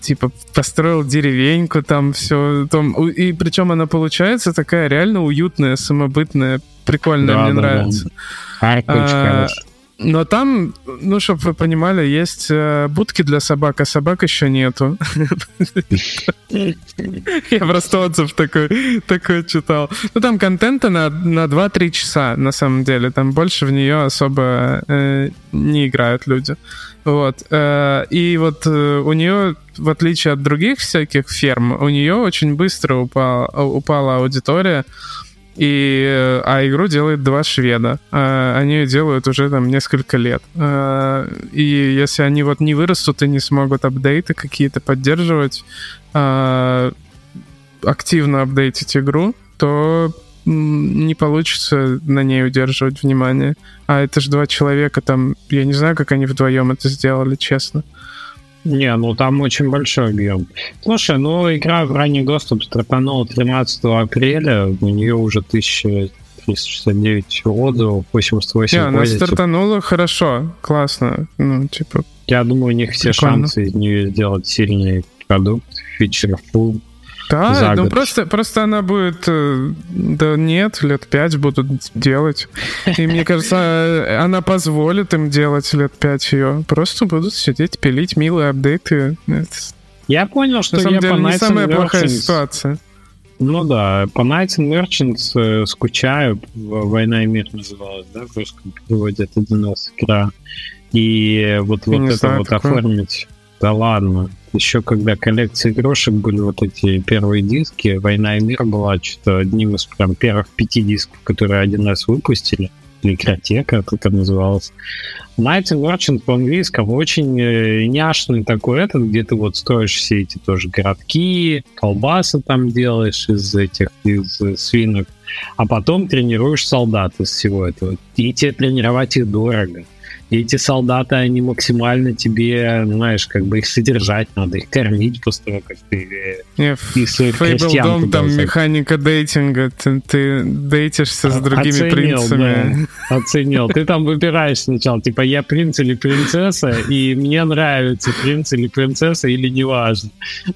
Типа, построил деревеньку, там все. Там, и причем она получается такая реально уютная, самобытная, прикольная, да, мне да, нравится. Да. А, но там, ну, чтобы вы понимали, есть э, будки для собак, а собак еще нету. Я просто отзыв такой, читал. Ну, там контента на, на 2-3 часа, на самом деле. Там больше в нее особо э, не играют люди. Вот. Э, и вот у нее, в отличие от других всяких ферм, у нее очень быстро упала аудитория. И, э, а игру делает два шведа. А, они ее делают уже там несколько лет. А, и если они вот не вырастут и не смогут апдейты какие-то поддерживать, активно апдейтить игру, то не получится на ней удерживать внимание. А это же два человека там, я не знаю, как они вдвоем это сделали, честно. Не, ну там очень большой объем. Слушай, ну игра в ранний доступ стартанула 13 апреля, у нее уже 1369 отзывов, 88 Не, она стартанула хорошо, классно, ну типа... Я думаю, у них все прикольно. шансы из нее сделать сильный продукт, фичер да, ну просто, просто она будет... Э, да нет, лет пять будут делать. И мне кажется, она позволит им делать лет пять ее. Просто будут сидеть, пилить милые апдейты. Я понял, что На самом я деле, по не самая плохая ситуация. Ну да, по Nights and Merchants э, скучаю. «Война и мир» называлась, да, в русском переводе. Это для нас игра. И вот, вот это знаю, вот такое. оформить... Да ладно еще когда коллекции игрушек были вот эти первые диски, «Война и мир» была что-то одним из прям первых пяти дисков, которые один раз выпустили, или «Игротека», как это называлось. And Merchant по-английскому очень э, няшный такой этот, где ты вот строишь все эти тоже городки, колбасы там делаешь из этих, из свинок, а потом тренируешь солдат из всего этого. И тебе тренировать их дорого. И эти солдаты, они максимально тебе, знаешь, как бы их содержать надо, их кормить после того, как ты Не, их своих Дом, там механика дейтинга, ты, ты дейтишься с другими Оценил, принцами. Да. Оценил. Ты там выбираешь сначала, типа, я принц или принцесса, и мне нравится принц или принцесса, или неважно.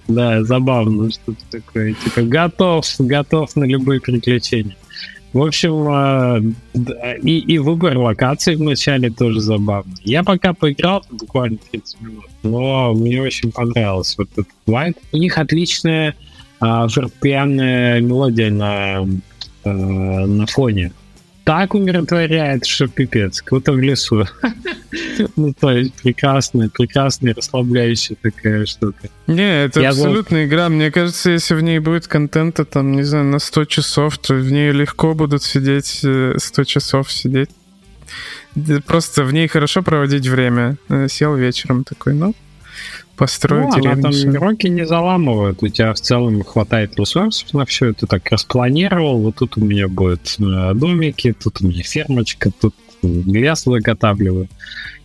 Да, забавно что-то такое. Типа, готов, готов на любые приключения. В общем, а, и, и выбор локаций вначале тоже забавный. Я пока поиграл, буквально 30 минут, но мне очень понравилось вот этот White. У них отличная а, фортепианная мелодия на, а, на фоне так умиротворяет, что пипец. Круто в лесу. ну, то есть прекрасная, прекрасная, расслабляющая такая штука. Не, это абсолютная игра. Мне кажется, если в ней будет контента, там, не знаю, на 100 часов, то в ней легко будут сидеть 100 э, часов сидеть. Просто в ней хорошо проводить время. Э, сел вечером такой, ну, построить ну, она там игроки не заламывают, у тебя в целом хватает ресурсов на все, ты так распланировал, вот тут у меня будут э, домики, тут у меня фермочка, тут лес заготавливаю.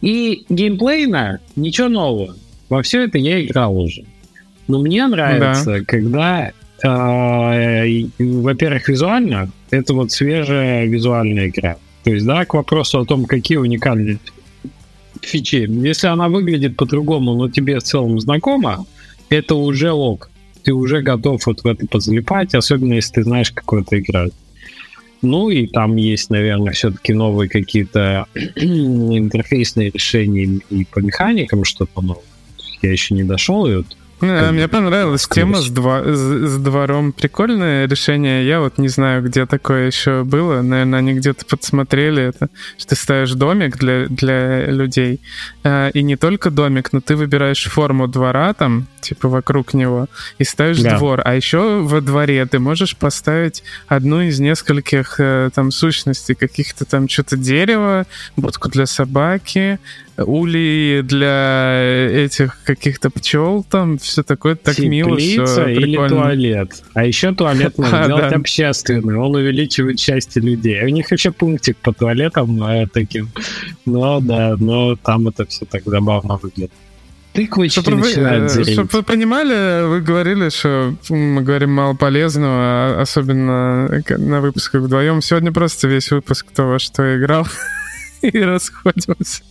И геймплейно ничего нового. Во все это я играл уже. Но мне нравится, да. когда, э, во-первых, визуально, это вот свежая визуальная игра. То есть, да, к вопросу о том, какие уникальные фичи. Если она выглядит по-другому, но тебе в целом знакома, это уже ок. Ты уже готов вот в это позалипать, особенно если ты знаешь, какой это играть. Ну и там есть, наверное, все-таки новые какие-то интерфейсные решения и по механикам что-то новое. Я еще не дошел, и вот Не, мне понравилась тема с, два, с, с двором. Прикольное решение. Я вот не знаю, где такое еще было. Наверное, они где-то подсмотрели это, что ты ставишь домик для, для людей. А, и не только домик, но ты выбираешь форму двора там, типа вокруг него, и ставишь да. двор. А еще во дворе ты можешь поставить одну из нескольких э, там сущностей, каких-то там что-то дерево, будку для собаки, улей для этих каких-то пчел, там все такое так мило, все или туалет. А еще туалет можно сделать общественный, он увеличивает счастье людей. У них еще пунктик по туалетам э, таким. Но да, но там это все так забавно выглядит. Тыквочки чтобы начинают вы, Чтобы вы понимали, вы говорили, что мы говорим мало полезного, а особенно на выпусках вдвоем. Сегодня просто весь выпуск кто во что играл и расходимся.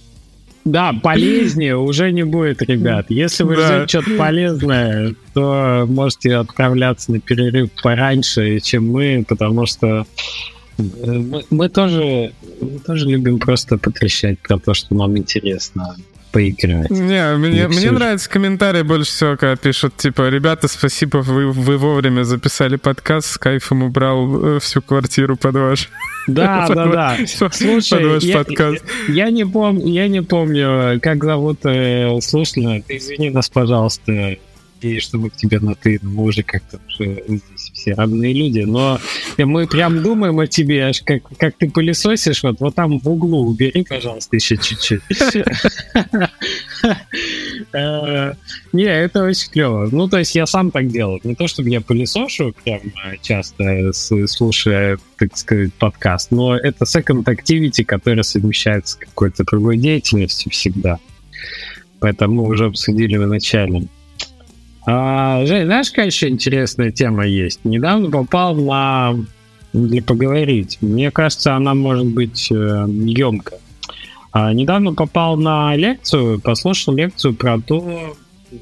Да, полезнее уже не будет, ребят. Если вы да. ждете что-то полезное, то можете отправляться на перерыв пораньше, чем мы, потому что э, мы, мы тоже мы тоже любим просто потрещать про то, что нам интересно поиграть. Не, мне, мне нравится комментарий больше всего, когда пишут, типа, ребята, спасибо, вы, вы вовремя записали подкаст, с кайфом убрал э, всю квартиру под ваш. Да, да, да. Слушай, я, подкаст. Я, не помню, я не помню, как зовут э, слушателя. Ты извини нас, пожалуйста, и что мы к тебе на ты, мы уже как-то уже все родные люди, но мы прям думаем о тебе, аж как, как ты пылесосишь, вот, вот там в углу убери, пожалуйста, еще чуть-чуть. Э, не, это очень клево. Ну, то есть я сам так делал. Не то, чтобы я пылесошу прям э, часто, слушая, так сказать, подкаст, но это second activity, которая совмещается с какой-то другой деятельностью всегда. Поэтому мы уже обсудили в начале. А, Жень, знаешь, какая еще интересная тема есть? Недавно попал на... Для поговорить. Мне кажется, она может быть э, емкая. А, недавно попал на лекцию, послушал лекцию про то,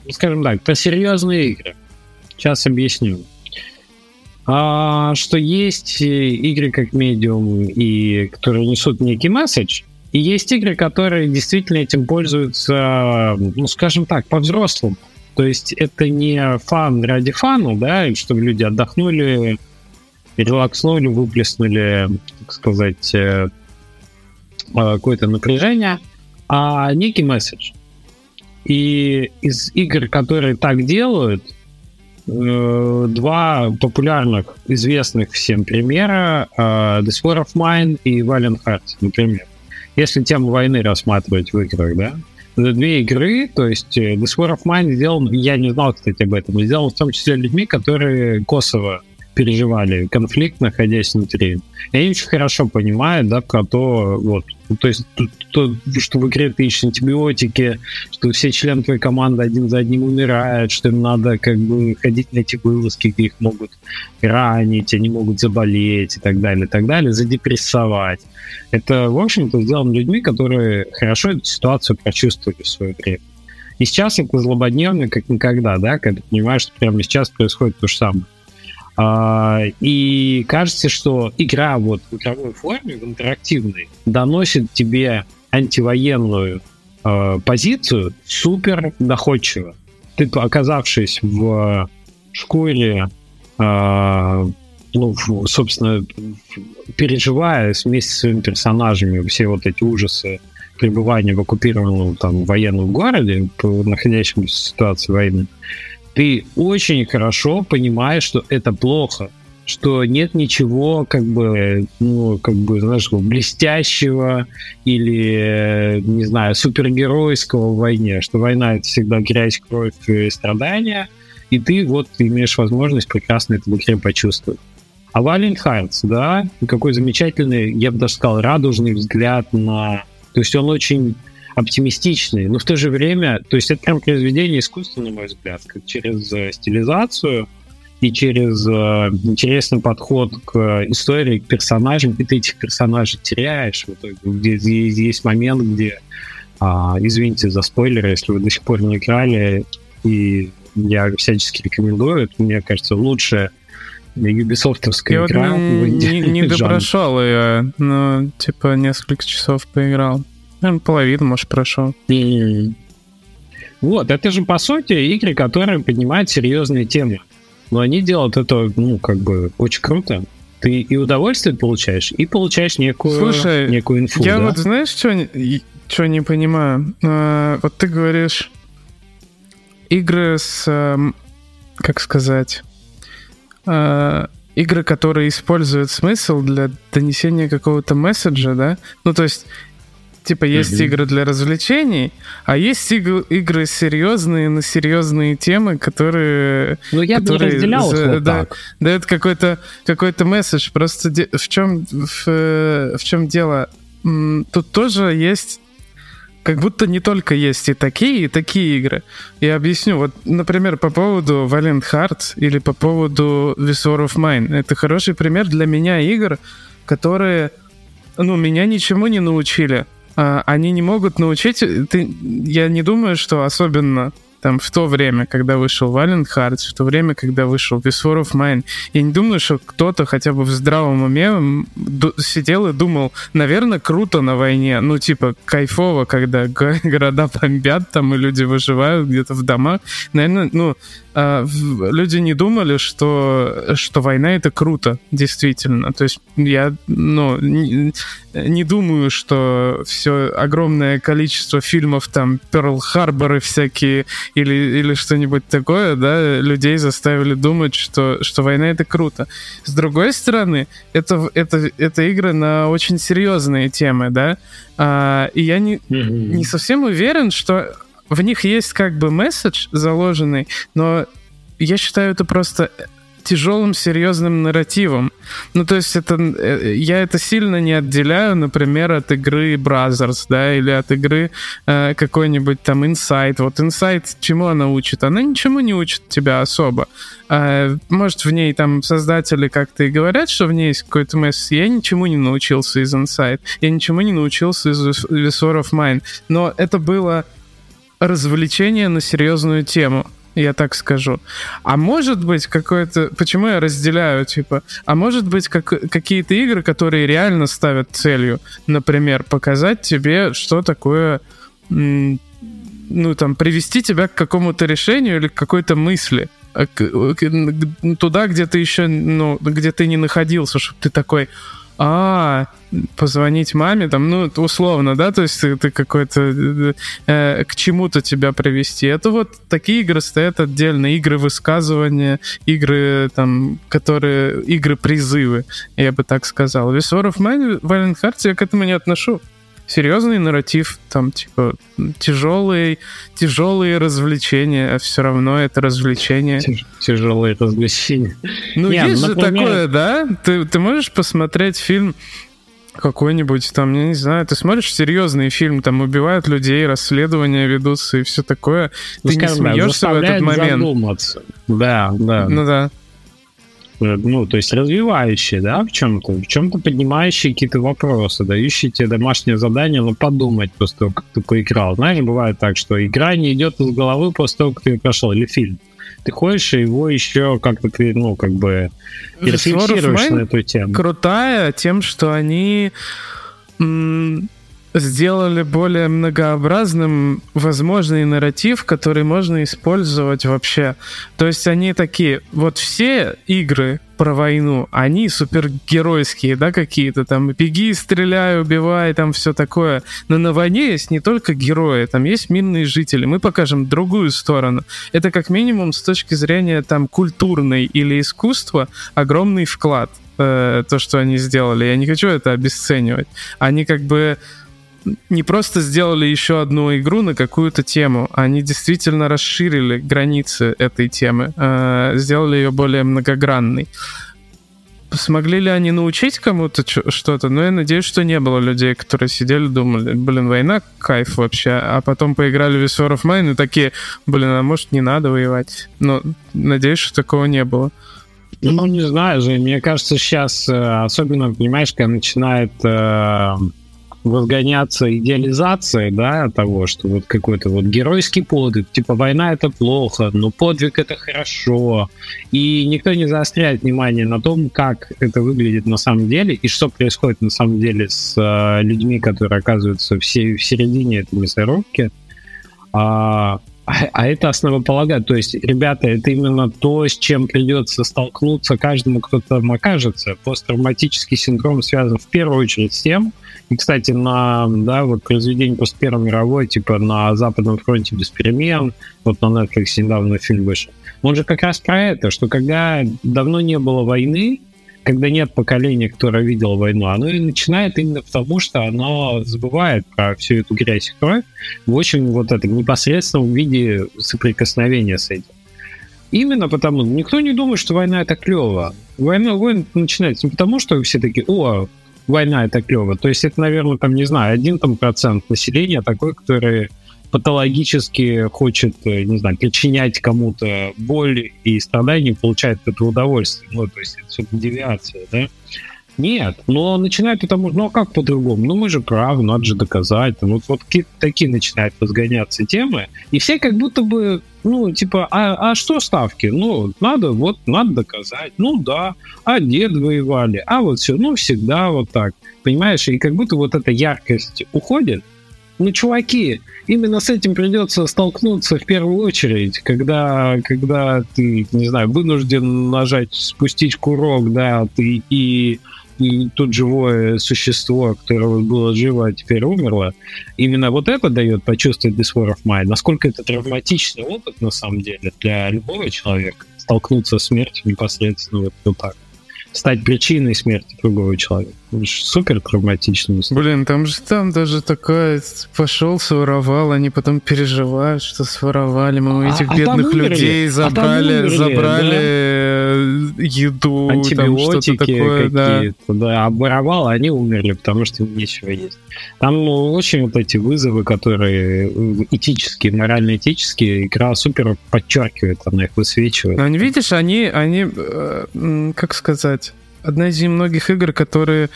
скажем так, про серьезные игры. Сейчас объясню. А, что есть игры как медиум, и которые несут некий месседж, и есть игры, которые действительно этим пользуются, ну, скажем так, по-взрослому. То есть это не фан ради фана, да, чтобы люди отдохнули, релакснули, выплеснули, так сказать, э, э, какое-то напряжение, а некий месседж. И из игр, которые так делают, э, два популярных, известных всем примера The Spore of Mine и Valiant Hearts, например. Если тему войны рассматривать в играх, да, две игры, то есть э, The Sphere of Mine сделан, я не знал, кстати, об этом, сделан в том числе людьми, которые Косово переживали конфликт, находясь внутри. И они очень хорошо понимают, да, про то, вот, то есть, то, то, что в игре ты ищешь антибиотики, что все члены твоей команды один за одним умирают, что им надо как бы ходить на эти вылазки, где их могут ранить, они могут заболеть и так далее, и так далее, задепрессовать. Это, в общем-то, сделано людьми, которые хорошо эту ситуацию прочувствовали в свое время. И сейчас это злободневно, как никогда, да, когда ты понимаешь, что прямо сейчас происходит то же самое. А, и кажется, что игра вот в игровой форме, в интерактивной, доносит тебе антивоенную э, позицию супер доходчиво. Ты, оказавшись в шкуре, э, ну, собственно, переживая вместе с своими персонажами все вот эти ужасы пребывания в оккупированном там военном городе, находящемся в ситуации войны, ты очень хорошо понимаешь, что это плохо, что нет ничего, как бы, ну, как бы, знаешь, блестящего или, не знаю, супергеройского в войне, что война — это всегда грязь, кровь и страдания, и ты вот имеешь возможность прекрасно это в игре почувствовать. А Valiant Hearts, да, какой замечательный, я бы даже сказал, радужный взгляд на... То есть он очень оптимистичный, но в то же время, то есть это прям произведение искусства, на мой взгляд, как через э, стилизацию и через э, интересный подход к истории, к персонажам, и ты этих персонажей теряешь. В итоге, где, есть момент, где, а, извините за спойлеры, если вы до сих пор не играли, и я всячески рекомендую, это, мне кажется, лучшая юбисофтовская игра. Вот не, не, не допрошел ее, но типа несколько часов поиграл. Наверное, половину, может, прошел. Вот, это же, по сути, игры, которые поднимают серьезные темы. Но они делают это, ну, как бы, очень круто. Ты и удовольствие получаешь, и получаешь некую, Слушай, некую инфу. Я да? вот, знаешь, что, что не понимаю? А, вот ты говоришь, игры с, эм, как сказать, а, игры, которые используют смысл для донесения какого-то месседжа, да? Ну, то есть типа есть mm-hmm. игры для развлечений, а есть иг- игры серьезные на серьезные темы, которые. Ну я которые бы разделял за, вот да, так. дают какой-то какой-то месседж. Просто де- в чем в, э, в чем дело? Тут тоже есть как будто не только есть и такие, и такие игры. Я объясню. Вот, например, по поводу Valiant Hearts или по поводу This War of Mine. Это хороший пример для меня игр, которые, ну, меня ничему не научили. А, они не могут научить... Ты, я не думаю, что особенно там в то время, когда вышел Valiant Hearts, в то время, когда вышел War of Mine, я не думаю, что кто-то хотя бы в здравом уме сидел и думал, наверное, круто на войне, ну, типа, кайфово, когда го- города бомбят там, и люди выживают где-то в домах. Наверное, ну, а, люди не думали, что, что война — это круто, действительно. То есть я, ну, не, не думаю, что все огромное количество фильмов, там, Перл-Харборы всякие или, или что-нибудь такое, да, людей заставили думать, что, что война — это круто. С другой стороны, это, это, это игры на очень серьезные темы, да, а, и я не, не совсем уверен, что в них есть как бы месседж заложенный, но я считаю это просто тяжелым, серьезным нарративом. Ну, то есть это, э, я это сильно не отделяю, например, от игры Brothers, да, или от игры э, какой-нибудь там Insight. Вот Insight чему она учит? Она ничему не учит тебя особо. А, может, в ней там создатели как-то и говорят, что в ней есть какой-то месседж. Я ничему не научился из Insight. Я ничему не научился из War of Mine. Но это было развлечение на серьезную тему, я так скажу. А может быть какое-то... Почему я разделяю, типа... А может быть как, какие-то игры, которые реально ставят целью, например, показать тебе, что такое... ну, там, привести тебя к какому-то решению или к какой-то мысли. А к- к- Туда, где ты еще, ну, где ты не находился, чтобы ты такой, а, позвонить маме, там, ну, условно, да, то есть ты, ты какой-то э, к чему-то тебя привести. Это вот такие игры стоят отдельно, игры высказывания, игры там, которые, игры призывы, я бы так сказал. Mine, Violent Hearts я к этому не отношу. Серьезный нарратив, там, типа, тяжелые, тяжелые развлечения, а все равно это развлечение. Тяж- Тяжелые развлечения. Ну, Не, есть ну, же например- такое, да? Ты, ты можешь посмотреть фильм какой-нибудь там, я не знаю, ты смотришь серьезный фильм, там убивают людей, расследования ведутся и все такое. Ну, ты не скажем смеешься в этот момент. задуматься. Да, да. Ну да. Э, ну, то есть развивающие, да, в чем-то, в чем-то поднимающие какие-то вопросы, дающие тебе домашнее задание, ну, подумать после того, как ты поиграл. Знаешь, бывает так, что игра не идет из головы после того, как ты прошел, или фильм. Ты ходишь и его еще как-то, ты, ну, как бы рефлексируешь на эту тему. крутая тем, что они м, сделали более многообразным возможный нарратив, который можно использовать вообще. То есть они такие, вот все игры про войну, они супергеройские, да, какие-то там, беги, стреляй, убивай, там все такое. Но на войне есть не только герои, там есть мирные жители. Мы покажем другую сторону. Это как минимум с точки зрения там культурной или искусства огромный вклад э, то, что они сделали. Я не хочу это обесценивать. Они как бы не просто сделали еще одну игру на какую-то тему, они действительно расширили границы этой темы, э, сделали ее более многогранной. Смогли ли они научить кому-то что-то? Ну, я надеюсь, что не было людей, которые сидели, думали, блин, война, кайф вообще, а потом поиграли в War of Mine и такие, блин, а может не надо воевать? Но надеюсь, что такого не было. Ну, не знаю же, мне кажется, сейчас, э, особенно, понимаешь, когда начинает э, возгоняться идеализация, да, того, что вот какой-то вот геройский подвиг, типа война это плохо, но подвиг это хорошо, и никто не заостряет внимание на том, как это выглядит на самом деле, и что происходит на самом деле с э, людьми, которые оказываются в, се- в середине этой мясорубки, а, а, а это основополагает. То есть, ребята, это именно то, с чем придется столкнуться каждому, кто там окажется. Посттравматический синдром связан в первую очередь с тем, и, кстати, на да, вот произведение после Первой мировой, типа на Западном фронте без перемен, вот на Netflix недавно фильм вышел, он же как раз про это, что когда давно не было войны, когда нет поколения, которое видело войну, оно и начинает именно потому, что оно забывает про всю эту грязь и кровь в очень вот этом непосредственном виде соприкосновения с этим. Именно потому, никто не думает, что война это клево. Война, война начинается не потому, что все такие, о, война это клево. То есть это, наверное, там, не знаю, один там процент населения такой, который патологически хочет, э, не знаю, причинять кому-то боль и страдания, получает это удовольствие. Ну, то есть это все девиация, да? Нет, но начинает это, ну а как по-другому? Ну мы же правы, надо же доказать. Ну, вот, вот такие начинают разгоняться темы, и все как будто бы, ну, типа, а, а что ставки? Ну, надо, вот, надо доказать. Ну да, а дед воевали, а вот все, ну всегда вот так. Понимаешь, и как будто вот эта яркость уходит, ну, чуваки, именно с этим придется столкнуться в первую очередь, когда, когда ты, не знаю, вынужден нажать, спустить курок, да, ты и, и тут живое существо, которое было живо, а теперь умерло. Именно вот это дает почувствовать This War of Mine. Насколько это травматичный опыт, на самом деле, для любого человека, столкнуться с смертью непосредственно вот, вот так стать причиной смерти другого человека. Супер травматично. Блин, там же там даже такое пошел, своровал, они потом переживают, что своровали. Мы а, этих а бедных людей забрали, а умерли, забрали да? еду, антибиотики там такое, какие-то, да. да. А воровал, они умерли, потому что им нечего есть. Там ну, очень вот эти вызовы, которые этические, морально-этические, игра супер подчеркивает, она их высвечивает. Но, видишь, они, они, э, как сказать, одна из немногих игр, которые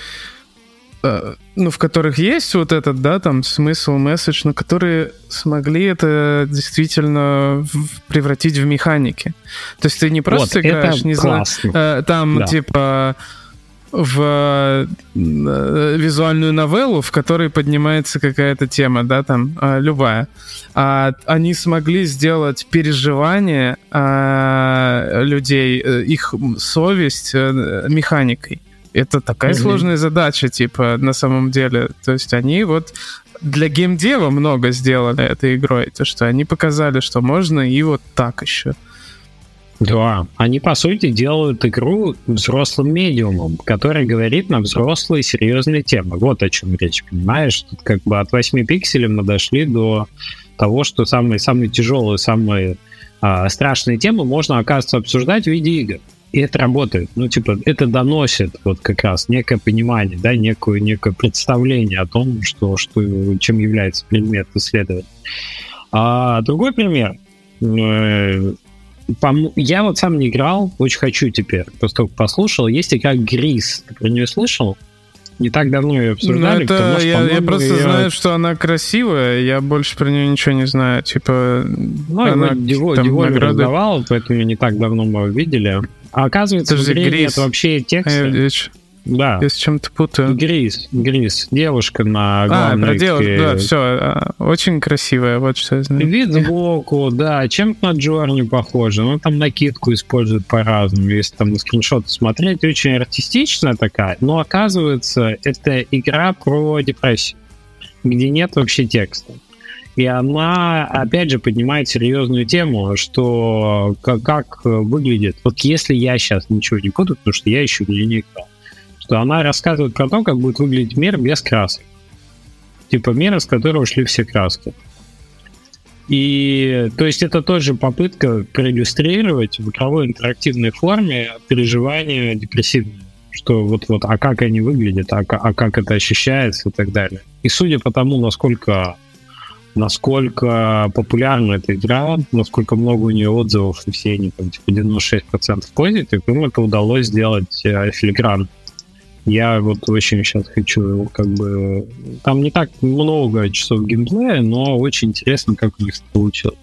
э, ну, в которых есть вот этот, да, там, смысл, месседж, но которые смогли это действительно превратить в механики. То есть ты не просто вот, играешь, не знаю, э, там, да. типа, в э, визуальную новеллу, в которой поднимается какая-то тема, да, там, э, любая. А они смогли сделать переживание э, людей, э, их совесть э, механикой. Это такая mm-hmm. сложная задача, типа, на самом деле. То есть они вот для геймдева много сделали этой игрой. То, что они показали, что можно и вот так еще. Да, они, по сути, делают игру взрослым медиумом, который говорит на взрослые серьезные темы. Вот о чем речь, понимаешь? Тут как бы от 8 пикселей мы дошли до того, что самые, самые тяжелые, самые а, страшные темы можно, оказывается, обсуждать в виде игр. И это работает. Ну, типа, это доносит вот как раз некое понимание, да, некое, некое представление о том, что, что, чем является предмет исследования. А другой пример э, я вот сам не играл, очень хочу теперь, просто послушал. Есть игра Грис, ты про нее слышал? Не так давно ее обсуждали. Ну, это, потому, что, я, я просто я... знаю, что она красивая, я больше про нее ничего не знаю. Типа, ну, она его, его награды... раздавал, поэтому не так давно мы видели. А оказывается, это в игре Грис. нет вообще текста. Я, да. Я с чем-то путаю. Грис, Грис, девушка на главной... А, про девушку, да, все, а, очень красивая, вот что я знаю. Вид сбоку, да, чем-то на Джорни похоже, ну там накидку используют по-разному, если там на скриншоты смотреть, очень артистичная такая, но оказывается, это игра про депрессию, где нет вообще текста. И она, опять же, поднимает серьезную тему, что как, как выглядит. Вот если я сейчас ничего не буду, потому что я еще не играл, что она рассказывает про то, как будет выглядеть мир без красок. Типа мир, из которого ушли все краски. И то есть это тоже попытка проиллюстрировать в игровой интерактивной форме переживания депрессивные. Что вот-вот, а как они выглядят, а, а как это ощущается и так далее. И судя по тому, насколько насколько популярна эта игра, насколько много у нее отзывов, и все они там типа 96% позитив, им это удалось сделать э, филигран. Я вот очень сейчас хочу, как бы... Там не так много часов геймплея, но очень интересно, как у них получилось.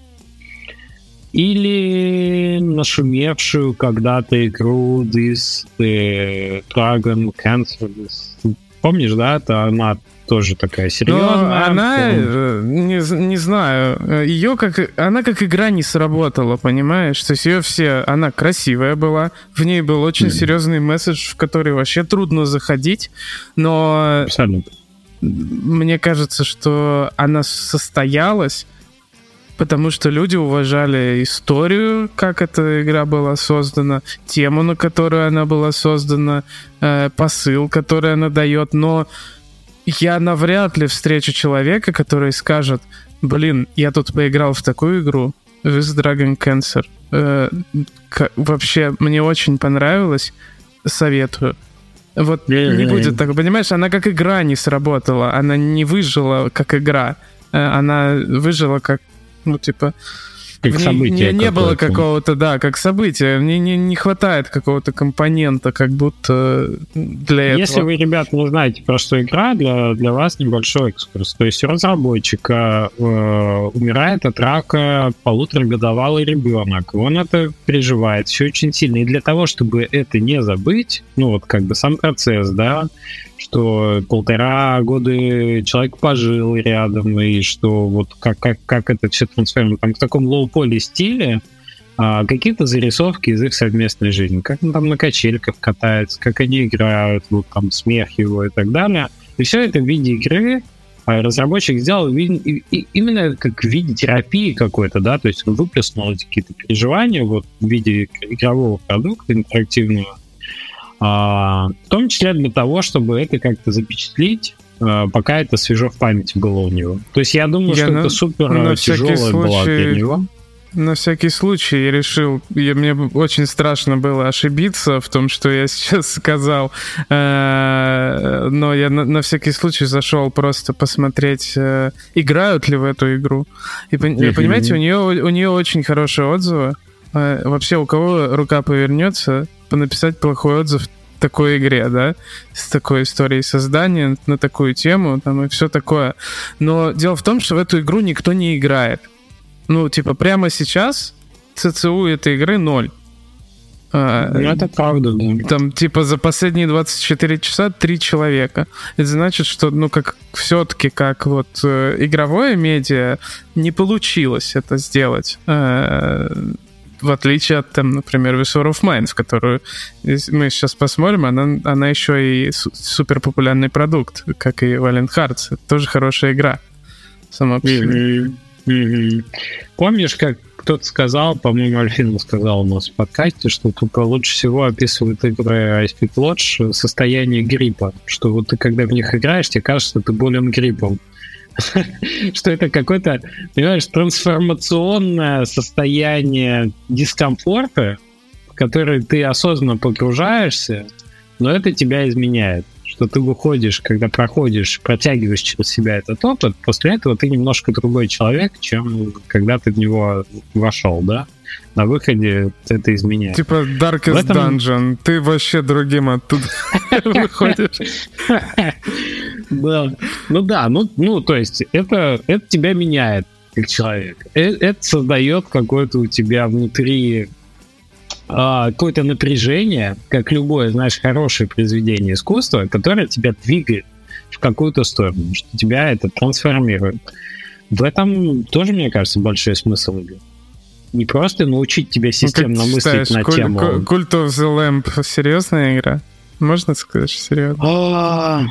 Или нашумевшую когда-то игру This the Dragon Cancer, помнишь, да, это она тоже такая серьезная. Но она, э, не, не знаю, ее как, она как игра не сработала, понимаешь? То есть ее все, она красивая была, в ней был очень mm. серьезный месседж, в который вообще трудно заходить, но... Абсолютно. Мне кажется, что она состоялась, потому что люди уважали историю, как эта игра была создана, тему, на которую она была создана, э, посыл, который она дает, но я навряд ли встречу человека, который скажет, блин, я тут поиграл в такую игру, With Dragon Cancer. Э, вообще, мне очень понравилось, советую. Вот не будет так, понимаешь, она как игра не сработала, она не выжила как игра, э, она выжила как, ну, типа, как событие. Не, не было какого-то, да, как событие. Мне не, не хватает какого-то компонента, как будто для этого. Если вы, ребят, не знаете, про что игра, для, для вас небольшой экскурс. То есть у разработчика э, умирает от рака полуторагодовалый ребенок. Он это переживает все очень сильно. И для того, чтобы это не забыть, ну вот как бы сам процесс, да, что полтора года человек пожил рядом, и что вот как, как, как это все трансформирует. Там в таком low-poly стиле а, какие-то зарисовки из их совместной жизни. Как он там на качельках катается, как они играют, вот там смех его и так далее. И все это в виде игры а разработчик сделал именно как в виде терапии какой-то, да, то есть он выплеснул какие-то переживания вот в виде игрового продукта интерактивного, в том числе для того, чтобы это как-то запечатлить, а, пока это свежо в памяти было у него. То есть я думаю, я что на, это супер на тяжелое случай, было для него. На всякий случай я решил, я, мне очень страшно было ошибиться в том, что я сейчас сказал, э, но я на, на всякий случай зашел просто посмотреть, э, играют ли в эту игру. И понимаете, у нее у нее очень хорошие отзывы. Э, вообще у кого рука повернется, написать плохой отзыв такой игре, да, с такой историей создания на такую тему, там и все такое. Но дело в том, что в эту игру никто не играет. Ну, типа, прямо сейчас ЦЦУ этой игры ноль. А, ну, это правда, да. Там, типа, за последние 24 часа три человека. Это значит, что, ну, как все-таки, как вот э, игровое медиа, не получилось это сделать. Э, в отличие от, там, например, War of в которую мы сейчас посмотрим, она, она еще и супер популярный продукт, как и Valiant Hearts. Это тоже хорошая игра сама по себе. Помнишь, как кто-то сказал, по-моему, Альфин сказал у нас в подкасте, что тупо лучше всего описывают игры Ice Lodge состояние гриппа, что вот ты когда в них играешь, тебе кажется, ты болен гриппом. что это какое-то, понимаешь, трансформационное состояние дискомфорта, в которое ты осознанно погружаешься, но это тебя изменяет. Что ты выходишь, когда проходишь, протягиваешь через себя этот опыт, после этого ты немножко другой человек, чем когда ты в него вошел, да? на выходе это изменяет. Типа Darkest этом... Dungeon, ты вообще другим оттуда выходишь. Да. Ну да, ну, ну то есть это, это тебя меняет как человек. Э, это создает какое-то у тебя внутри а, какое-то напряжение, как любое, знаешь, хорошее произведение искусства, которое тебя двигает в какую-то сторону, что тебя это трансформирует. В этом тоже, мне кажется, большой смысл игры не просто научить тебя ну, системно ну, мыслить на куль, тему. Cult of the Lamp серьезная игра? Можно сказать, что серьезно? А...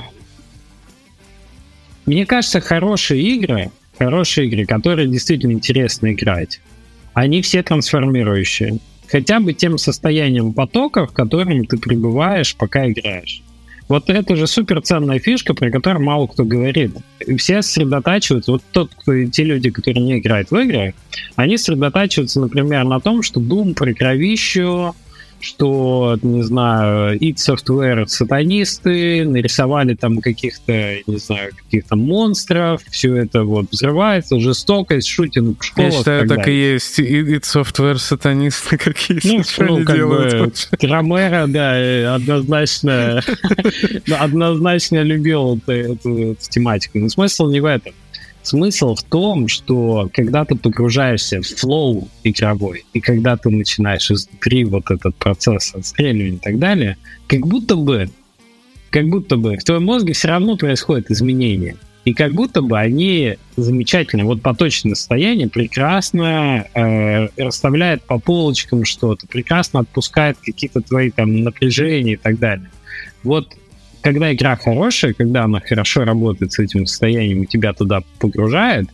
Мне кажется, хорошие игры, хорошие игры, которые действительно интересно играть, они все трансформирующие. Хотя бы тем состоянием потока, в котором ты пребываешь, пока играешь. Вот это же супер ценная фишка, про которую мало кто говорит. Все сосредотачиваются, вот тот, кто, те люди, которые не играют в игры, они сосредотачиваются, например, на том, что Doom про кровищу, что, не знаю, id Software сатанисты, нарисовали там каких-то, не знаю, каких-то монстров, все это вот взрывается, жестокость, шутинг в школах. Я считаю, так, так и есть. id Software сатанисты какие-то. Ну, ну как делают. бы, Ромеро, да, однозначно, однозначно любил эту тематику. Но смысл не в этом. Смысл в том, что когда ты погружаешься в флоу игровой, и когда ты начинаешь изнутри вот этот процесс отстреливания и так далее, как будто бы как будто бы в твоем мозге все равно происходят изменения. И как будто бы они замечательные. Вот поточное состояние прекрасно э, расставляет по полочкам что-то, прекрасно отпускает какие-то твои там напряжения и так далее. Вот когда игра хорошая, когда она хорошо работает с этим состоянием и тебя туда погружает,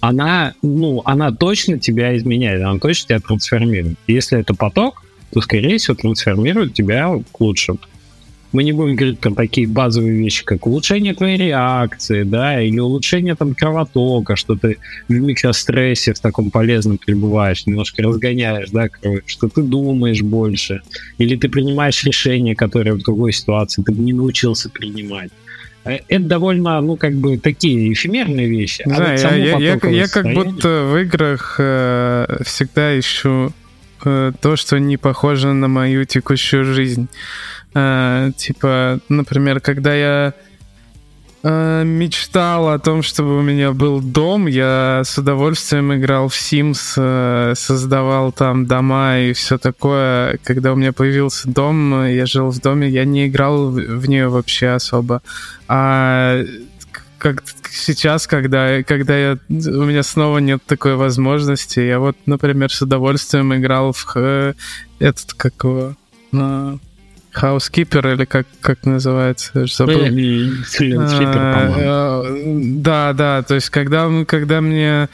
она, ну, она точно тебя изменяет, она точно тебя трансформирует. Если это поток, то, скорее всего, трансформирует тебя к лучшему. Мы не будем говорить про такие базовые вещи, как улучшение твоей реакции, да, или улучшение там кровотока, что ты в микрострессе в таком полезном пребываешь, немножко разгоняешь, да, кровь, что ты думаешь больше, или ты принимаешь решения, которые в другой ситуации ты бы не научился принимать э, это довольно, ну, как бы такие эфемерные вещи. Да, а вот я, я, я, я как будто в играх э, всегда ищу э, то, что не похоже на мою текущую жизнь. Э, типа, например, когда я э, мечтал о том, чтобы у меня был дом, я с удовольствием играл в Sims, э, создавал там дома и все такое. Когда у меня появился дом, я жил в доме, я не играл в нее вообще особо. А как сейчас, когда, когда я, у меня снова нет такой возможности, я вот, например, с удовольствием играл в э, этот, как его, Хаускипер или как, как называется? Забыл. А, э, да, да, то есть когда, когда мне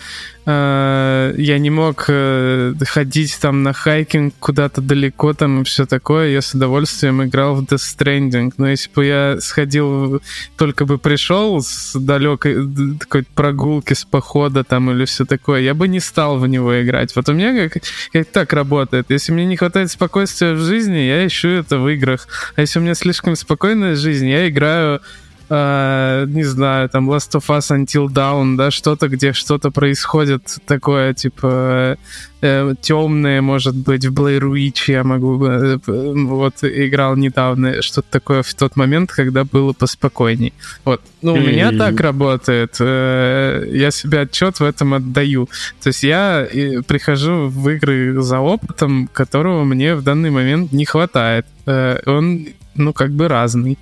э, я не мог э, ходить там на хайкинг куда-то далеко там и все такое, я с удовольствием играл в Death Stranding. Но если бы я сходил, только бы пришел с далекой такой прогулки, с похода там или все такое, я бы не стал в него играть. Вот у меня как, как так работает. Если мне не хватает спокойствия в жизни, я ищу это в играх. А если у меня слишком спокойная жизнь, я играю э, не знаю, там Last of Us Until Dawn, да, что-то, где что-то происходит такое, типа, э, темное, может быть, в Blair Witch я могу, э, вот, играл недавно, что-то такое в тот момент, когда было поспокойней. Вот, ну, у меня так работает, э, я себе отчет в этом отдаю. То есть я э, прихожу в игры за опытом, которого мне в данный момент не хватает. Э, он, ну, как бы разный.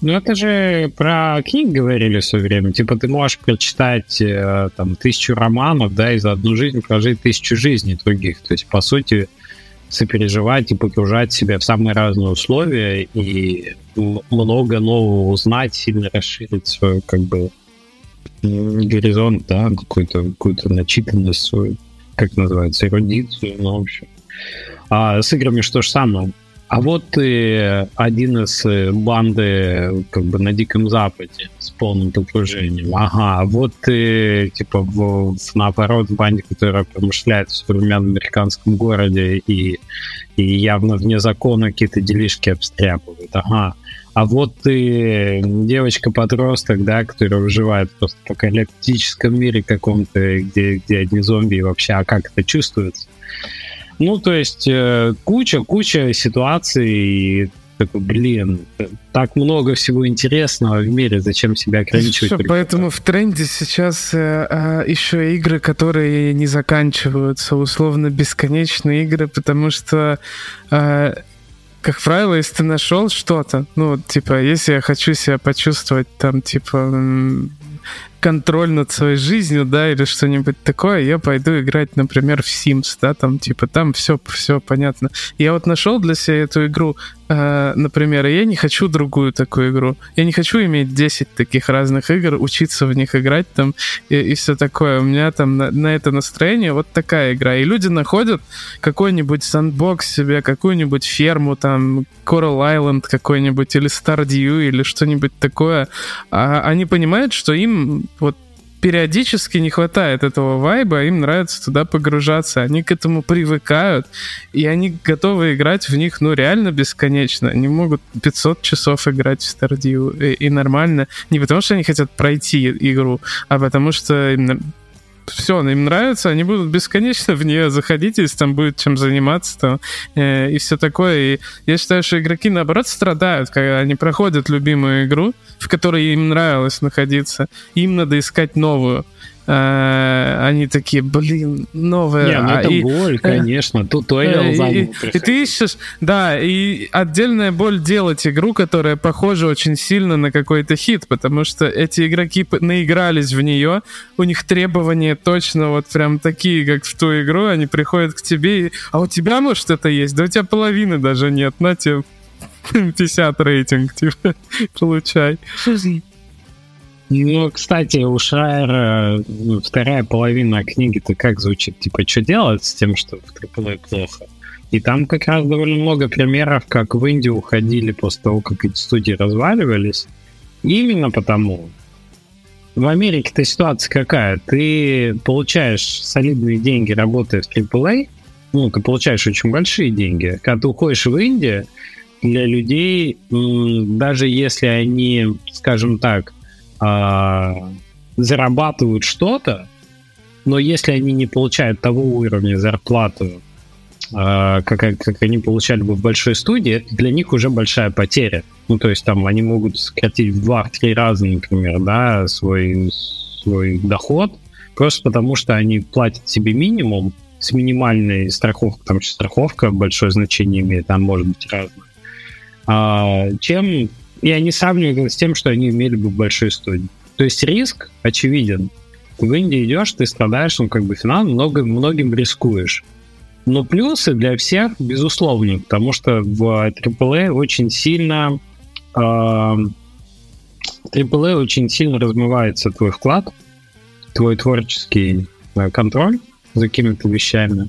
Ну, это же про книг говорили все время. Типа, ты можешь прочитать э, там тысячу романов, да, и за одну жизнь прожить тысячу жизней других. То есть, по сути, сопереживать и погружать себя в самые разные условия и много нового узнать, сильно расширить свой, как бы, горизонт, да, какую-то какую начитанность свою, как называется, эрудицию, ну, в общем. А с играми что же самое? А вот ты один из э, банды как бы на Диком Западе с полным погружением. Ага, а вот ты типа в, наоборот в банде, которая промышляет в современном американском городе и, и явно вне закона какие-то делишки обстряпывает. Ага. А вот ты девочка-подросток, да, которая выживает просто в апокалиптическом мире каком-то, где, где одни зомби и вообще, а как это чувствуется? Ну, то есть куча-куча э, ситуаций, и такой, блин, так много всего интересного в мире, зачем себя ограничивать? Что, поэтому в тренде сейчас э, э, еще игры, которые не заканчиваются, условно бесконечные игры, потому что э, как правило, если ты нашел что-то, ну, типа, если я хочу себя почувствовать там, типа, контроль над своей жизнью, да, или что-нибудь такое, я пойду играть, например, в Sims, да, там, типа, там все, все понятно. Я вот нашел для себя эту игру, э, например, я не хочу другую такую игру. Я не хочу иметь 10 таких разных игр, учиться в них играть там и, и все такое. У меня там на, на это настроение вот такая игра. И люди находят какой-нибудь сандбокс себе, какую-нибудь ферму, там, Coral Island какой-нибудь, или Stardew, или что-нибудь такое. А они понимают, что им вот периодически не хватает этого вайба, им нравится туда погружаться, они к этому привыкают, и они готовы играть в них, ну, реально бесконечно. Они могут 500 часов играть в Stardew, и, и нормально. Не потому, что они хотят пройти игру, а потому что все, им нравится, они будут бесконечно в нее заходить, если там будет чем заниматься там, э, и все такое. И я считаю, что игроки, наоборот, страдают, когда они проходят любимую игру, в которой им нравилось находиться, им надо искать новую. Э, они такие, блин, новая. Не, ну это и, боль, э, конечно. Туториал э, и, и, и ты ищешь, да, и отдельная боль делать игру, которая похожа очень сильно на какой-то хит, потому что эти игроки наигрались в нее, у них требования точно вот прям такие, как в ту игру, они приходят к тебе, и, а у тебя, может, это есть? Да у тебя половины даже нет, на тебе 50 рейтинг, типа, получай. Ну, кстати, у Шрайера ну, вторая половина книги-то как звучит? Типа, что делать с тем, что в AAA плохо? И там как раз довольно много примеров, как в Индию уходили после того, как эти студии разваливались. именно потому, в Америке-то ситуация какая? Ты получаешь солидные деньги, работая в AAA, ну, ты получаешь очень большие деньги. Когда ты уходишь в Индию, для людей, даже если они, скажем так, а, зарабатывают что-то, но если они не получают того уровня зарплаты, а, как, как они получали бы в большой студии, это для них уже большая потеря. Ну, то есть там они могут сократить в два-три раза, например, да, свой, свой доход, просто потому что они платят себе минимум с минимальной страховкой, там страховка большое значение имеет, там может быть разное, а, чем и они сравнивают с тем, что они имели бы в большой студии. То есть риск очевиден. В Индии идешь, ты страдаешь, ну, как бы финал, много, многим рискуешь. Но плюсы для всех, безусловно, потому что в AAA очень сильно э, AAA очень сильно размывается твой вклад, твой творческий э, контроль за какими-то вещами.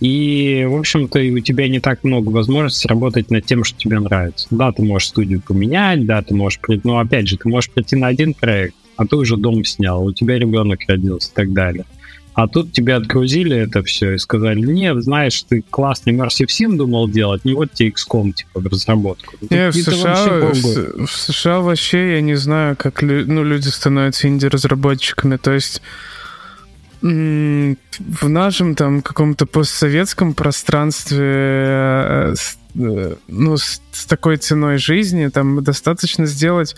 И, в общем-то, у тебя не так много возможностей работать над тем, что тебе нравится. Да, ты можешь студию поменять, да, ты можешь... Но, опять же, ты можешь прийти на один проект, а ты уже дом снял, у тебя ребенок родился и так далее. А тут тебе отгрузили это все и сказали, нет, знаешь, ты классный Immersive Sim думал делать, не вот тебе XCOM, типа, в разработку. Не, в США, в, в США вообще я не знаю, как ну, люди становятся инди-разработчиками. То есть в нашем там каком-то постсоветском пространстве э, э, ну, с, с такой ценой жизни там достаточно сделать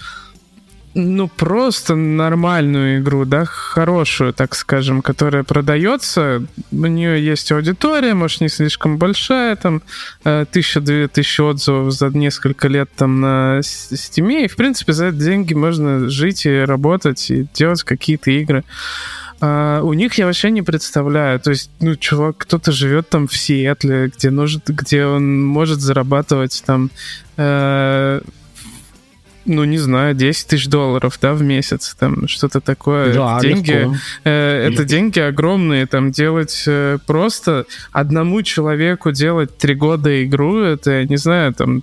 ну, просто нормальную игру, да, хорошую, так скажем, которая продается, у нее есть аудитория, может, не слишком большая, там, э, тысяча-две тысячи отзывов за несколько лет там на Steam, и, в принципе, за эти деньги можно жить и работать, и делать какие-то игры. А, у них я вообще не представляю. То есть, ну, чувак, кто-то живет там в Сиэтле, где, может, где он может зарабатывать там, э, ну, не знаю, 10 тысяч долларов, да, в месяц, там, что-то такое. Да, деньги, э, это деньги огромные, там, делать э, просто одному человеку делать три года игру, это, я не знаю, там,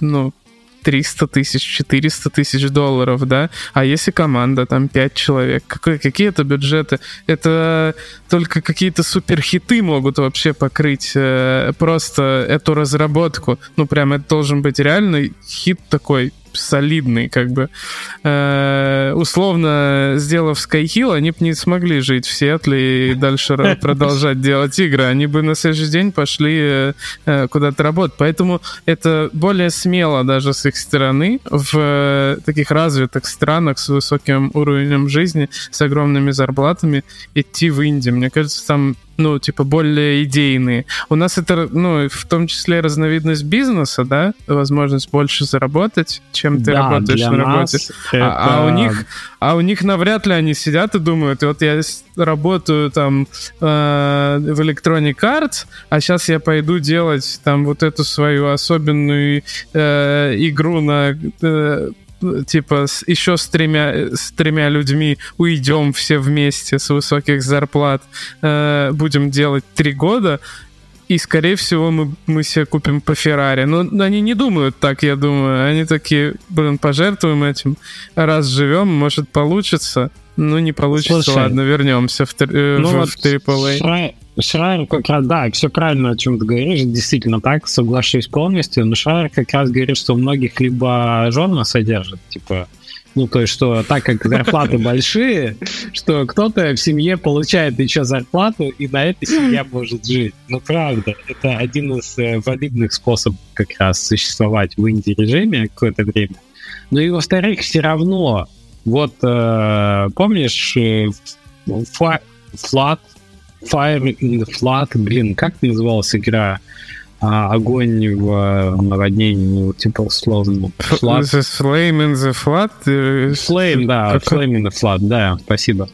ну, 300 тысяч, 400 тысяч долларов, да? А если команда, там, 5 человек, какой, какие это бюджеты? Это только какие-то суперхиты могут вообще покрыть э, просто эту разработку. Ну, прям это должен быть реальный хит такой, солидный, как бы. Э, условно, сделав Skyhill, они бы не смогли жить в Сиэтле и дальше продолжать делать игры. Они бы на следующий день пошли э, куда-то работать. Поэтому это более смело даже с их стороны в таких развитых странах с высоким уровнем жизни, с огромными зарплатами идти в Индию. Мне кажется, там ну, типа, более идейные. У нас это, ну, в том числе разновидность бизнеса, да, возможность больше заработать, чем ты да, работаешь на работе. Это... А, а у них, а у них навряд ли они сидят и думают, вот я работаю там э, в Electronic Arts, а сейчас я пойду делать там вот эту свою особенную э, игру на э, типа с, еще с тремя, с тремя людьми уйдем все вместе с высоких зарплат, э, будем делать три года, и, скорее всего, мы, мы себе купим по Феррари. Но они не думают так, я думаю. Они такие, блин, пожертвуем этим, раз живем, может, получится. Ну, не получится, Слушай, ладно, вернемся в, э, ну в, вот в AAA. Шрайер как раз, да, все правильно, о чем ты говоришь, действительно так, соглашусь полностью, но Шрайер как раз говорит, что у многих либо жена содержит, типа, ну, то есть, что так как зарплаты большие, что кто-то в семье получает еще зарплату, и на этой семья может жить. Ну, правда, это один из э, валидных способов как раз существовать в инди-режиме какое-то время. Ну и, во-вторых, все равно, вот, э, помнишь, э, Flat, Fire in the Flood, блин, как называлась игра? А, огонь в наводнении, типа сложно. Flood. Flame in the Flood? Flame, да, как... Flame in the Flood, да, спасибо.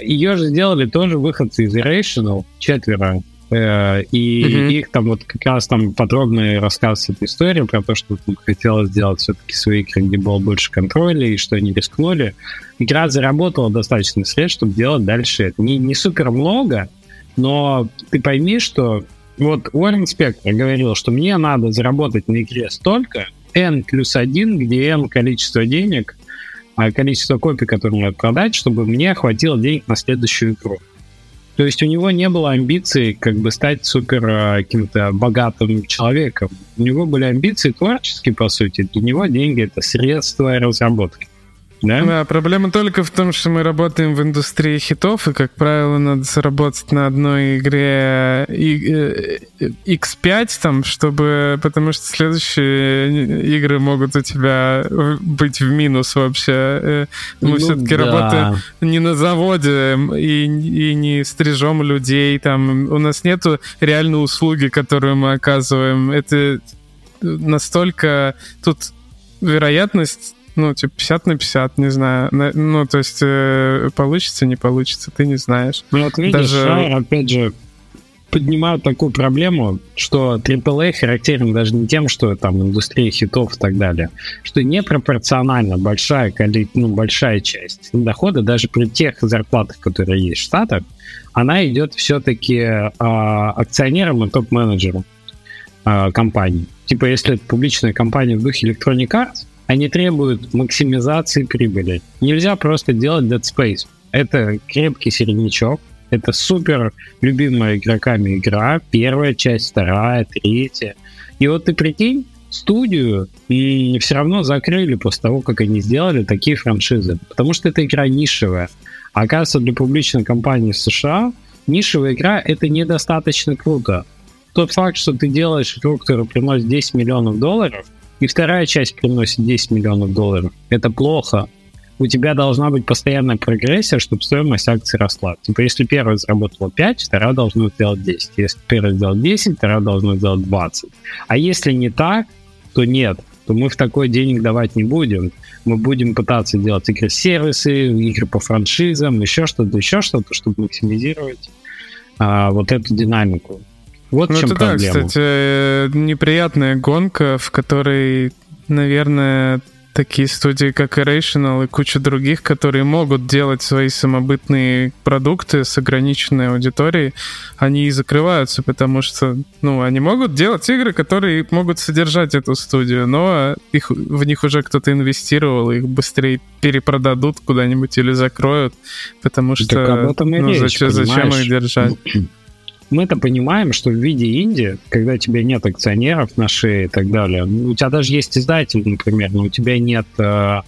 Ее же сделали тоже выходцы из Irrational, четверо. Э, и mm-hmm. их там вот как раз там подробный рассказ этой истории про то, что там хотелось сделать все-таки свои игры, где было больше контроля, и что они рискнули. Игра заработала достаточно средств, чтобы делать дальше это. Не, не супер много, но ты пойми, что вот Уоррен Спектр говорил, что мне надо заработать на игре столько, n плюс 1, где n количество денег, а количество копий, которые надо продать, чтобы мне хватило денег на следующую игру. То есть у него не было амбиций как бы стать супер а, каким-то богатым человеком. У него были амбиции творческие, по сути. Для него деньги — это средства разработки. Да? да, проблема только в том, что мы работаем в индустрии хитов, и, как правило, надо заработать на одной игре X5, э, там, чтобы... Потому что следующие игры могут у тебя быть в минус вообще. Э, мы ну, все-таки да. работаем не на заводе и, и не стрижем людей. Там. У нас нету реальной услуги, которую мы оказываем. Это настолько... Тут вероятность ну, типа 50 на 50, не знаю. Ну, то есть э, получится, не получится, ты не знаешь. Ну, вот видишь, Даже... Шайер, опять же, поднимают такую проблему, что AAA характерен даже не тем, что там индустрия хитов и так далее, что непропорционально большая, ну, большая часть дохода, даже при тех зарплатах, которые есть в Штатах, она идет все-таки э, акционерам и топ-менеджерам э, компании. Типа, если это публичная компания в духе Electronic Arts, они требуют максимизации прибыли. Нельзя просто делать Dead Space. Это крепкий середнячок, это супер любимая игроками игра, первая часть, вторая, третья. И вот ты прикинь, студию и все равно закрыли после того, как они сделали такие франшизы. Потому что эта игра нишевая. А оказывается, для публичной компании в США нишевая игра это недостаточно круто. Тот факт, что ты делаешь игру, которая приносит 10 миллионов долларов, и вторая часть приносит 10 миллионов долларов. Это плохо. У тебя должна быть постоянная прогрессия, чтобы стоимость акций росла. Типа, если первая заработала 5, вторая должна сделать 10. Если первая сделала 10, вторая должна сделать 20. А если не так, то нет. То мы в такой денег давать не будем. Мы будем пытаться делать игры-сервисы, игры по франшизам, еще что-то, еще что-то, чтобы максимизировать а, вот эту динамику. Вот ну, в чем это проблема. да, кстати, неприятная гонка, в которой, наверное, такие студии, как Irrational и куча других, которые могут делать свои самобытные продукты с ограниченной аудиторией, они и закрываются, потому что, ну, они могут делать игры, которые могут содержать эту студию, но их, в них уже кто-то инвестировал, их быстрее перепродадут куда-нибудь или закроют, потому что, так об этом и ну, речь, зачем, зачем их держать? мы-то понимаем, что в виде Инди, когда у тебя нет акционеров на шее и так далее, ну, у тебя даже есть издатель, например, но у тебя нет э,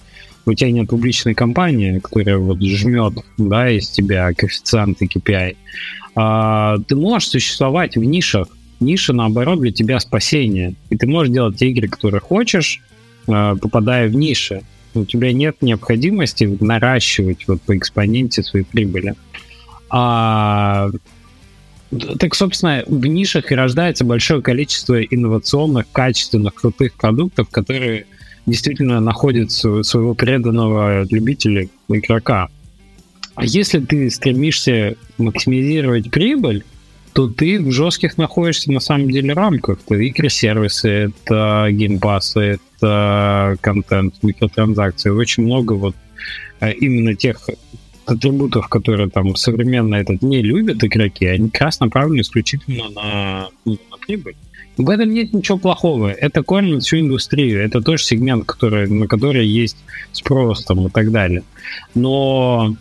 у тебя нет публичной компании, которая вот жмет да, из тебя коэффициенты KPI, а, ты можешь существовать в нишах. Ниша, наоборот, для тебя спасение. И ты можешь делать те игры, которые хочешь, э, попадая в ниши. У тебя нет необходимости наращивать вот по экспоненте свои прибыли. А так, собственно, в нишах и рождается большое количество инновационных, качественных, крутых продуктов, которые действительно находят своего преданного любителя, игрока. А если ты стремишься максимизировать прибыль, то ты в жестких находишься на самом деле рамках. Это игры-сервисы, это геймпасы, это контент, микротранзакции. Очень много вот э, именно тех атрибутов, которые там современно этот не любят игроки, они как раз направлены исключительно на, ну, на прибыль. В этом нет ничего плохого. Это кормит всю индустрию. Это тоже сегмент, который, на который есть спрос там, и так далее. Но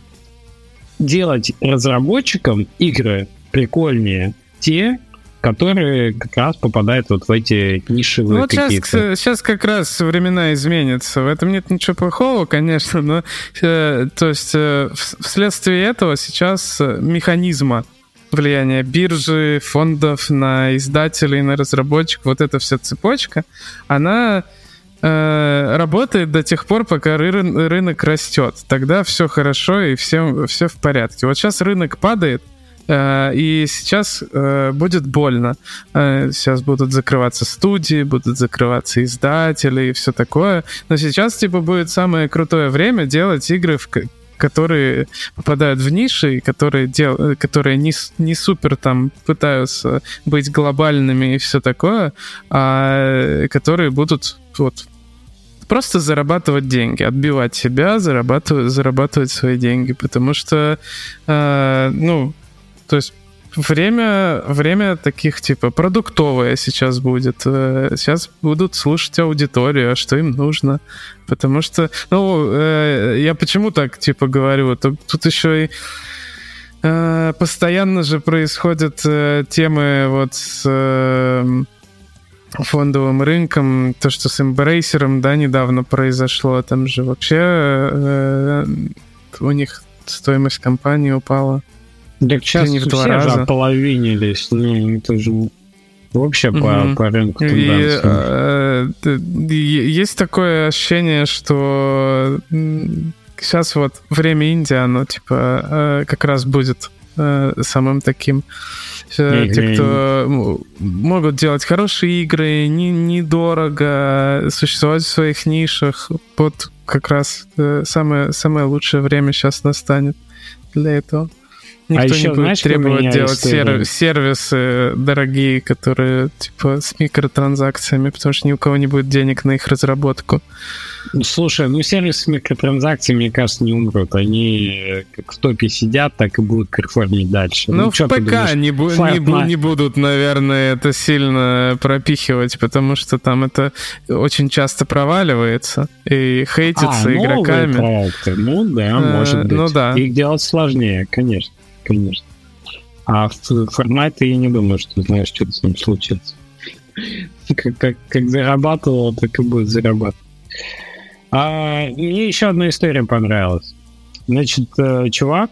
делать разработчикам игры прикольнее те, которые как раз попадают вот в эти нишевые ну, вот какие-то. Сейчас, сейчас как раз времена изменятся. В этом нет ничего плохого, конечно, но э, то есть э, вследствие этого сейчас э, механизма влияния биржи, фондов на издателей, на разработчиков, вот эта вся цепочка, она э, работает до тех пор, пока ры- рынок растет. Тогда все хорошо и все, все в порядке. Вот сейчас рынок падает, и сейчас э, будет больно. Э, сейчас будут закрываться студии, будут закрываться издатели и все такое. Но сейчас, типа, будет самое крутое время делать игры, в, которые попадают в ниши, которые, дел, которые не, не супер там пытаются быть глобальными и все такое, а которые будут вот просто зарабатывать деньги, отбивать себя, зарабатывать, зарабатывать свои деньги, потому что, э, ну, то есть время, время таких, типа, продуктовое сейчас будет. Э, сейчас будут слушать аудиторию, а что им нужно. Потому что, ну, э, я почему так, типа, говорю, тут, тут еще и э, постоянно же происходят темы вот с фондовым рынком, то, что с эмбрейсером, да, недавно произошло, там же вообще у них стоимость компании упала. Так сейчас не в два все раза. же ополовинились. Ну, это же вообще угу. по, по рынку И, э, есть такое ощущение, что сейчас вот время Индии, оно типа э, как раз будет э, самым таким. Э, те, кто могут делать хорошие игры, не, недорого, существовать в своих нишах, вот как раз самое, самое лучшее время сейчас настанет для этого. Никто а еще, не будет знаешь, требовать делать сер- сервисы дорогие, которые типа с микротранзакциями, потому что ни у кого не будет денег на их разработку. Слушай, ну сервисы с микротранзакциями, мне кажется, не умрут. Они как в топе сидят, так и будут перформить дальше. Ну, ну в ПК не, бу- не, бу- не будут, наверное, это сильно пропихивать, потому что там это очень часто проваливается и хейтится а, игроками. Проекты. Ну да, может э, быть. Ну да. Их делать сложнее, конечно конечно. А в формате я не думаю, что знаешь, что с ним случится. Как, как, как зарабатывал, так и будет зарабатывать. А, мне еще одна история понравилась. Значит, э, чувак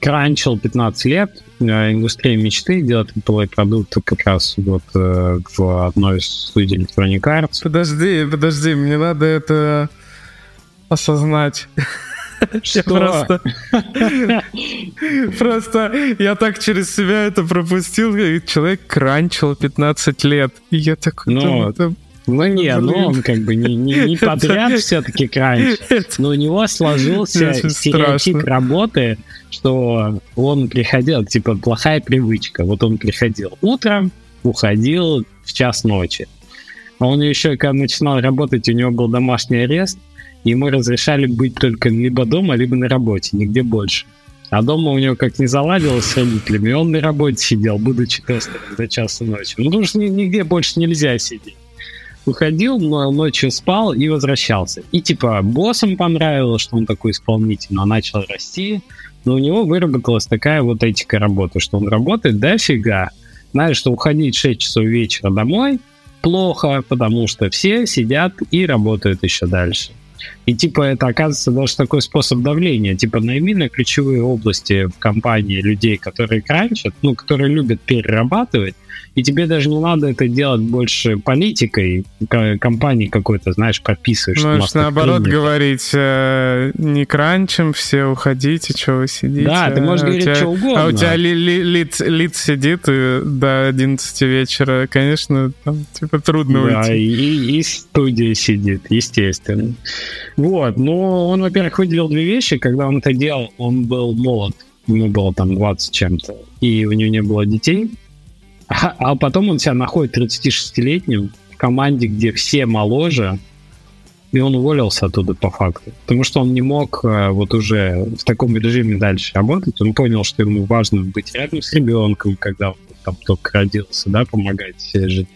кранчил 15 лет, э, индустрия мечты, делает AAA продукт как раз вот э, в одной из студий Electronic Arts. Подожди, подожди, мне надо это осознать. Что? Просто, просто я так через себя это пропустил, и человек кранчил 15 лет. И я такой, ну, ну не, ну он как бы не, не, не подряд все-таки кранч, но у него сложился стереотип работы, что он приходил, типа плохая привычка. Вот он приходил утром, уходил в час ночи. А он еще, когда начинал работать, у него был домашний арест, ему разрешали быть только либо дома, либо на работе, нигде больше. А дома у него как не заладилось с родителями, он на работе сидел, будучи тестером до часа ночи. Ну, потому что нигде больше нельзя сидеть. Уходил, но ночью спал и возвращался. И типа боссам понравилось, что он такой исполнительный, начал расти. Но у него выработалась такая вот этика работы, что он работает дофига. Знаешь, что уходить в 6 часов вечера домой плохо, потому что все сидят и работают еще дальше. И типа это оказывается даже такой способ давления. Типа найми на ключевые области в компании людей, которые кранчат, ну, которые любят перерабатывать, и тебе даже не надо это делать больше политикой компании какой-то, знаешь, прописываешь. Можешь наоборот говорить, э, не кранчим, все уходите, что вы сидите. Да, ты можешь а говорить тебя, что угодно. А у тебя ли, ли, лиц, лиц сидит и до 11 вечера, конечно, там, типа, трудно да, уйти. И, и студия сидит, естественно. Вот, но он, во-первых, выделил две вещи. Когда он это делал, он был молод, ему было там 20 чем-то, и у него не было детей. А, а потом он себя находит 36-летним в команде, где все моложе, и он уволился оттуда по факту. Потому что он не мог э, вот уже в таком режиме дальше работать. Он понял, что ему важно быть рядом с ребенком, когда он там только родился, да, помогать жене.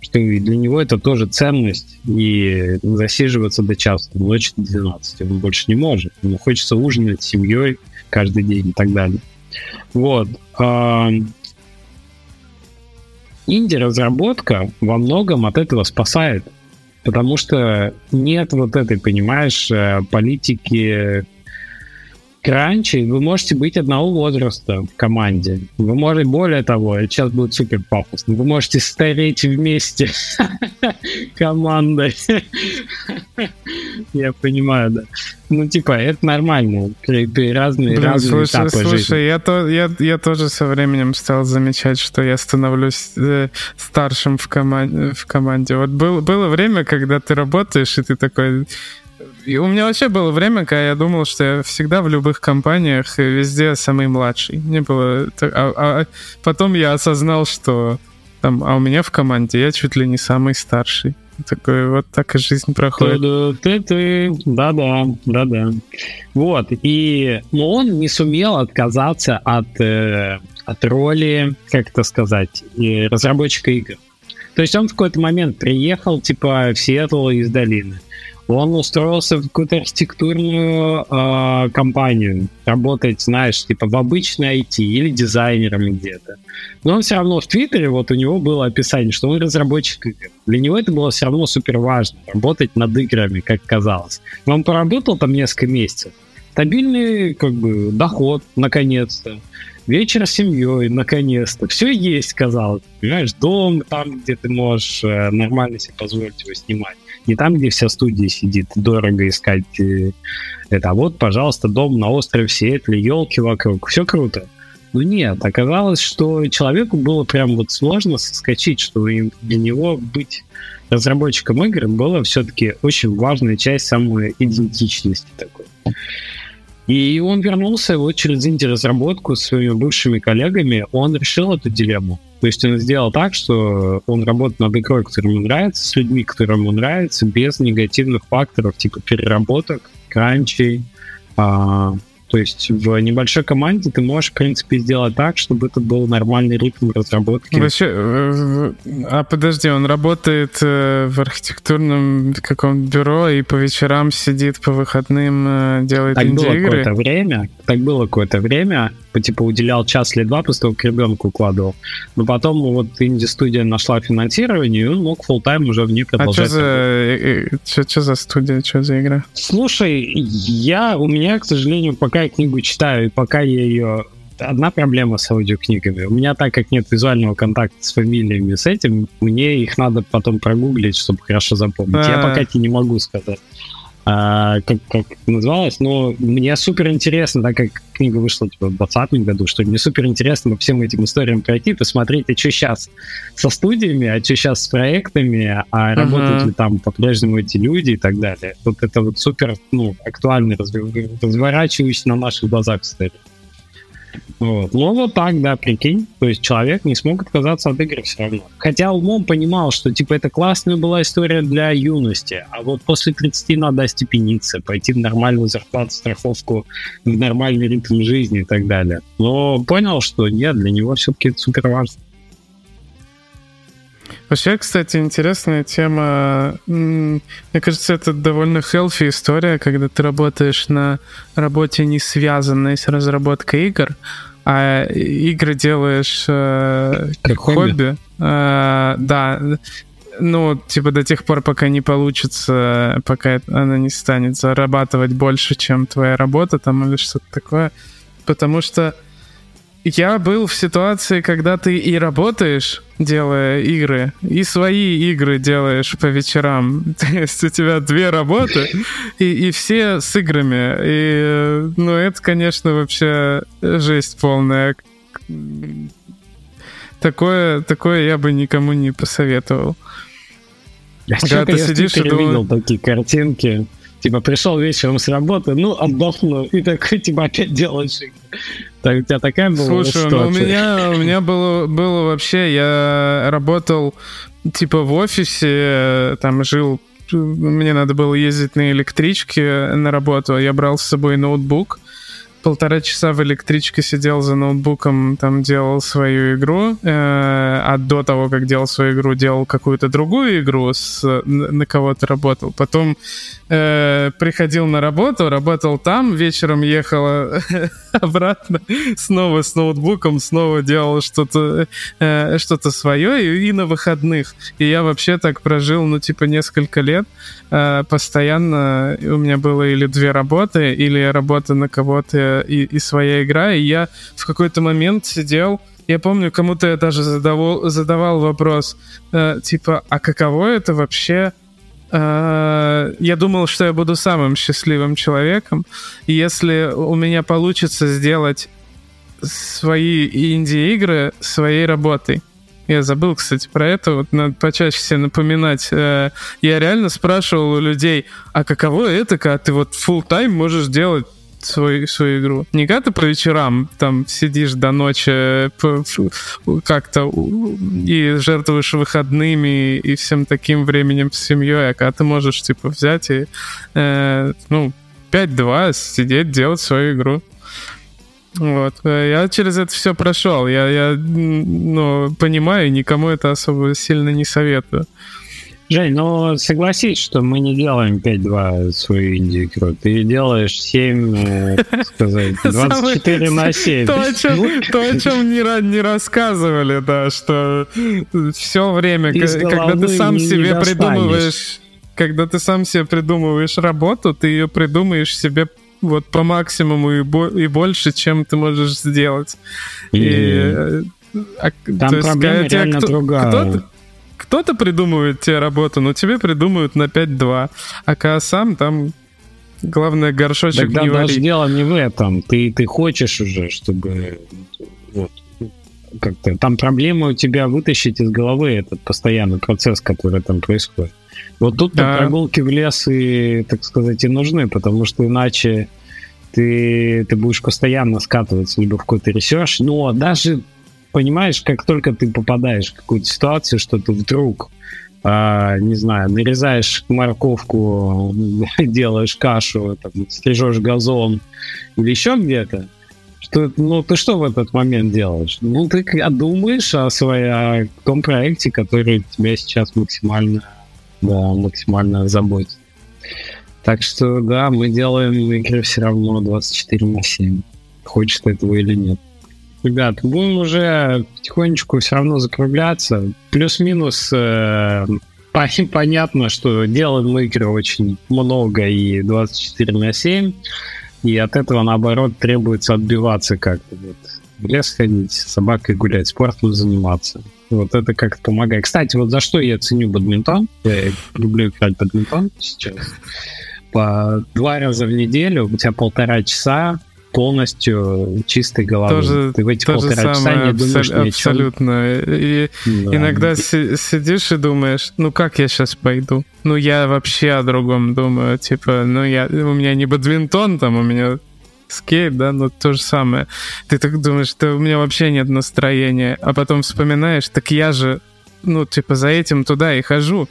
Что для него это тоже ценность, и засиживаться до часа ночи до 12 он больше не может. Ему хочется ужинать с семьей каждый день и так далее. Вот. Инди-разработка во многом от этого спасает, потому что нет вот этой, понимаешь, э, политики кранче, вы можете быть одного возраста в команде. Вы можете, более того, сейчас будет супер пафосно, вы можете стареть вместе командой. Я понимаю, да. Ну, типа, это нормально. Разные, Блин, разные слушай, этапы слушай, жизни. Я, то, я, я тоже со временем стал замечать, что я становлюсь э, старшим в, коман- в команде. Вот был, было время, когда ты работаешь, и ты такой... И у меня вообще было время, когда я думал, что я всегда в любых компаниях везде самый младший. Не было... А, а потом я осознал, что там, а у меня в команде я чуть ли не самый старший. Такой вот так и жизнь проходит. Ты, ты, да-да, да-да. Вот, и но он не сумел отказаться от, э, от роли, как это сказать, разработчика игр. То есть он в какой-то момент приехал, типа, в Сиэтл из долины он устроился в какую-то архитектурную э, компанию, работать, знаешь, типа в обычной IT или дизайнером где-то. Но он все равно в Твиттере, вот у него было описание, что он разработчик игр. Для него это было все равно супер важно, работать над играми, как казалось. Он поработал там несколько месяцев. Стабильный, как бы, доход, наконец-то вечер с семьей, наконец-то. Все есть, казалось. Понимаешь, дом там, где ты можешь э, нормально себе позволить его снимать. Не там, где вся студия сидит, дорого искать э, это. А вот, пожалуйста, дом на острове Сиэтле, елки вокруг. Все круто. Ну нет, оказалось, что человеку было прям вот сложно соскочить, что для него быть разработчиком игр было все-таки очень важная часть самой идентичности такой. И он вернулся вот через инди-разработку с своими бывшими коллегами, он решил эту дилемму. То есть он сделал так, что он работает над игрой, которая ему нравится, с людьми, которым ему нравится, без негативных факторов, типа переработок, кранчей, а, то есть в небольшой команде ты можешь, в принципе, сделать так, чтобы это был нормальный ритм разработки. Вообще, э, а подожди, он работает э, в архитектурном каком бюро и по вечерам сидит, по выходным э, делает так было какое-то время, так было какое-то время, типа уделял час или два, после того, как ребенку укладывал. Но потом вот инди-студия нашла финансирование, и он мог full тайм уже в ней продолжать. А что за, что, что за студия, что за игра? Слушай, я, у меня, к сожалению, пока пока я книгу читаю, и пока я ее... Одна проблема с аудиокнигами. У меня, так как нет визуального контакта с фамилиями, с этим, мне их надо потом прогуглить, чтобы хорошо запомнить. А-а-а. Я пока тебе не могу сказать. А, как, как называлось, но мне супер интересно, так как книга вышла типа, в 2020 году, что мне супер интересно по всем этим историям пройти, посмотреть, а что сейчас со студиями, а что сейчас с проектами, а uh-huh. работают ли там по-прежнему эти люди и так далее. Вот это вот супер ну, актуально разворачивающийся на наших глазах история. Вот. Ну вот так, да, прикинь. То есть человек не смог отказаться от игр все равно. Хотя умом понимал, что типа это классная была история для юности, а вот после 30 надо остепениться, пойти в нормальную зарплату, страховку, в нормальный ритм жизни и так далее. Но понял, что нет, для него все-таки это супер важно. Вообще, кстати, интересная тема. Мне кажется, это довольно healthy история, когда ты работаешь на работе, не связанной с разработкой игр, а игры делаешь э, как хобби. хобби. Э, да, ну, типа до тех пор, пока не получится, пока она не станет зарабатывать больше, чем твоя работа там или что-то такое. Потому что я был в ситуации, когда ты и работаешь, делая игры, и свои игры делаешь по вечерам. То есть у тебя две работы, и, и все с играми. И, ну, это, конечно, вообще жесть полная. Такое, такое я бы никому не посоветовал. Я Когда ты сидишь и думаешь... такие картинки. Типа, пришел вечером с работы, ну, отдохну, и такой, типа, опять делаешь так, у тебя такая была Слушай, ну, у меня, у меня было, было вообще, я работал, типа, в офисе, там жил, мне надо было ездить на электричке на работу, я брал с собой ноутбук, полтора часа в электричке сидел за ноутбуком, там делал свою игру, э, а до того, как делал свою игру, делал какую-то другую игру, с, на кого-то работал. Потом э, приходил на работу, работал там, вечером ехал обратно, снова с ноутбуком, снова делал что-то э, что-то свое, и, и на выходных. И я вообще так прожил, ну, типа, несколько лет. Э, постоянно у меня было или две работы, или работа на кого-то и, и, своя игра, и я в какой-то момент сидел, я помню, кому-то я даже задавал, задавал вопрос, э, типа, а каково это вообще э, я думал, что я буду самым счастливым человеком. И если у меня получится сделать свои инди-игры своей работой. Я забыл, кстати, про это. Вот надо почаще себе напоминать. Э, я реально спрашивал у людей, а каково это, когда ты вот full тайм можешь делать свою, свою игру. Не когда ты по вечерам там сидишь до ночи как-то и жертвуешь выходными и всем таким временем с семьей, а когда ты можешь типа взять и э, ну 5-2 сидеть, делать свою игру. Вот. Я через это все прошел. Я, я ну, понимаю, никому это особо сильно не советую. Жень, ну согласись, что мы не делаем 5-2 свою Индию игру. Ты делаешь 7, э, сказать, 24 на 7. То, о чем, то, о чем не, не рассказывали, да, что все время, когда ты сам себе придумываешь, когда ты сам себе придумываешь работу, ты ее придумаешь себе вот по максимуму и, бо- и больше, чем ты можешь сделать. И, и э, а, Там есть, проблема реально кто, другая. Кто-то, кто-то придумывает тебе работу, но тебе придумают на 5-2. А когда сам там главное горшочек Тогда не даже дело не в этом. Ты, ты хочешь уже, чтобы вот, как-то там проблема у тебя вытащить из головы этот постоянный процесс, который там происходит. Вот тут да. прогулки в лес и, так сказать, и нужны, потому что иначе ты, ты будешь постоянно скатываться либо в какой-то research, но даже, понимаешь, как только ты попадаешь в какую-то ситуацию, что ты вдруг, а, не знаю, нарезаешь морковку, делаешь кашу, там, стрижешь газон или еще где-то, что, ну, ты что в этот момент делаешь? Ну, ты думаешь о, своей, о том проекте, который тебя сейчас максимально да, максимально заботит. Так что, да, мы делаем игры все равно 24 на 7. Хочешь ты этого или нет. Ребят, будем уже потихонечку все равно закругляться. Плюс-минус э, понятно, что делаем игры очень много и 24 на 7. И от этого, наоборот, требуется отбиваться как-то. Вот. В лес ходить, с собакой гулять, спортом заниматься. Вот это как-то помогает. Кстати, вот за что я ценю бадминтон. Я люблю играть в бадминтон сейчас. По два раза в неделю у тебя полтора часа полностью чистой головы. Тоже, Ты в эти полтора часа не думаешь абсол- Абсолютно. И да. иногда си- сидишь и думаешь, ну как я сейчас пойду? Ну я вообще о другом думаю. Типа, ну я, у меня не бадминтон, там у меня скейт, да, но то же самое. Ты так думаешь, что у меня вообще нет настроения, а потом вспоминаешь, так я же, ну, типа, за этим туда и хожу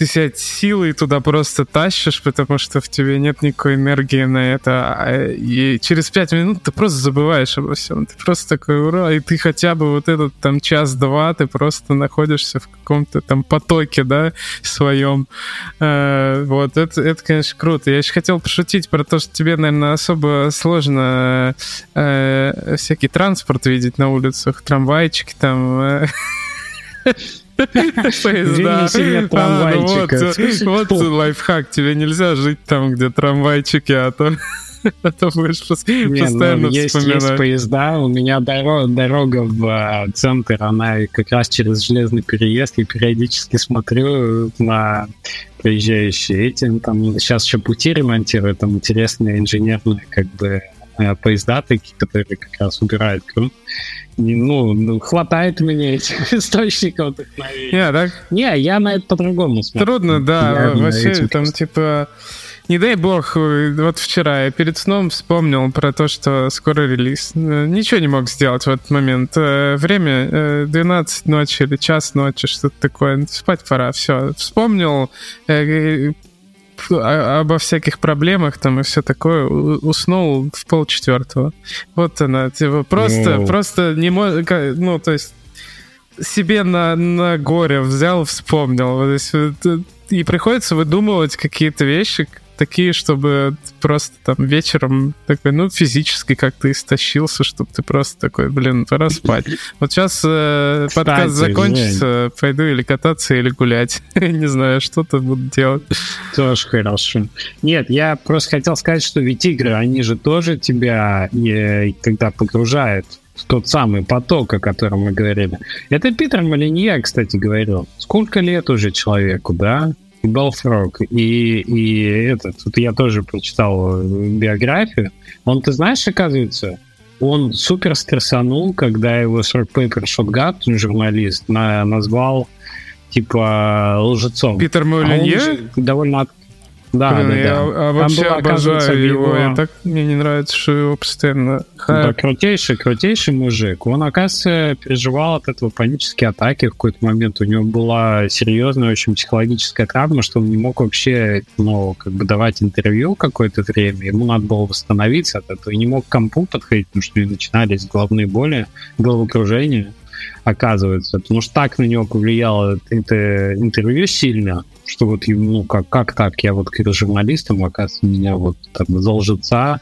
ты себя силой туда просто тащишь, потому что в тебе нет никакой энергии на это. А, и через пять минут ты просто забываешь обо всем. Ты просто такой, ура, и ты хотя бы вот этот там час-два, ты просто находишься в каком-то там потоке, да, своем. Э, вот, это, это, конечно, круто. Я еще хотел пошутить про то, что тебе, наверное, особо сложно э, всякий транспорт видеть на улицах, трамвайчики там. Э. Поезда. А, ну вот лайфхак. Тебе нельзя жить там, где трамвайчики, а то а то будешь постоянно ну, есть, есть поезда, у меня дорога, дорога в а, центр, она как раз через железный переезд, и периодически смотрю на приезжающие эти, там сейчас еще пути ремонтируют, там интересные инженерные как бы э, поезда такие, которые как раз убирают грунт ну, ну, хватает мне этих источников вдохновения. Не, так? Не, я на это по-другому смотрю. Трудно, да, я вообще там типа... Не дай бог, вот вчера я перед сном вспомнил про то, что скоро релиз. Ничего не мог сделать в этот момент. Э, время 12 э, ночи или час ночи, что-то такое. Спать пора, все. Вспомнил, э, обо всяких проблемах там и все такое, уснул в полчетвертого. Вот она, типа, просто, ну... просто не может, ну, то есть себе на, на горе взял, вспомнил. То есть, и приходится выдумывать какие-то вещи, такие, чтобы просто там вечером такой, ну, физически как-то истощился, чтобы ты просто такой, блин, пора спать. Вот сейчас э, подкаст закончится, Жень. пойду или кататься, или гулять. Не знаю, что-то буду делать. Тоже хорошо. Нет, я просто хотел сказать, что ведь игры, они же тоже тебя, э, когда погружают тот самый поток, о котором мы говорили. Это Питер Малинья, кстати, говорил. Сколько лет уже человеку, да? И Белфрог, и, и этот, тут я тоже прочитал биографию. Он, ты знаешь, оказывается, он супер стрессанул, когда его 40 Paper Shotgun, журналист, на, назвал типа лжецом. Питер Молинье? А довольно да, Блин, да, я да. Вообще было, обожаю его. его. Я так мне не нравится, что его постоянно Да, крутейший, крутейший мужик. Он, оказывается, переживал от этого панические атаки в какой-то момент. У него была серьезная очень психологическая травма, что он не мог вообще, ну, как бы давать интервью какое-то время. Ему надо было восстановиться от этого. И не мог к компу подходить, потому что начинались головные боли, головокружение оказывается. Потому что так на него повлияло это интервью сильно, что вот, ну, как, как так, я вот к журналистам, оказывается, меня вот там лжеца.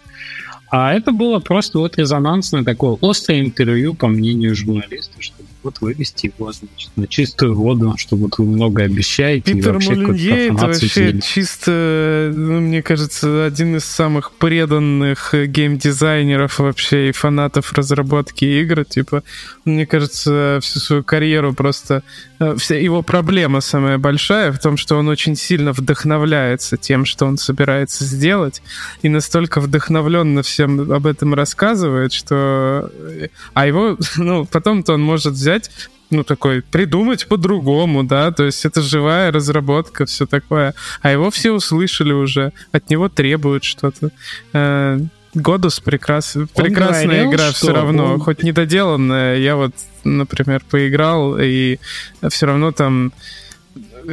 А это было просто вот резонансное такое острое интервью, по мнению журналиста, что вот вывести его значит, на чистую воду, что вот вы много обещаете. Питер Молинье это вообще чисто, ну, мне кажется, один из самых преданных геймдизайнеров вообще и фанатов разработки игр. Типа, мне кажется, всю свою карьеру просто... Э, вся его проблема самая большая в том, что он очень сильно вдохновляется тем, что он собирается сделать, и настолько вдохновленно всем об этом рассказывает, что... Э, а его, ну, потом-то он может взять взять, ну, такой, придумать по-другому, да, то есть это живая разработка, все такое. А его все услышали уже, от него требуют что-то. Э, Годус прекрас... прекрасная говорил, игра все равно, он... хоть недоделанная. Я вот, например, поиграл, и все равно там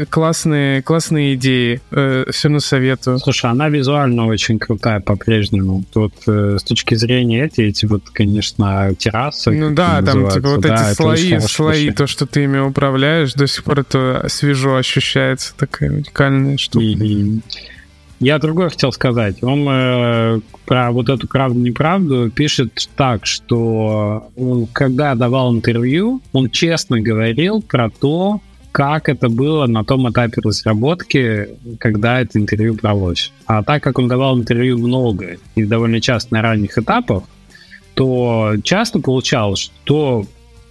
классные, классные идеи. Э, все на советую. Слушай, она визуально очень крутая по-прежнему. Тут э, с точки зрения эти, эти вот, конечно, террасы. Ну да, там типа вот да, эти слои, слои, то, что ты ими управляешь, до сих пор это свежо ощущается, такая уникальная штука. И, я другое хотел сказать. Он э, про вот эту правду-неправду пишет так, что он, когда давал интервью, он честно говорил про то, как это было на том этапе разработки, когда это интервью бралось. А так как он давал интервью много и довольно часто на ранних этапах, то часто получалось, что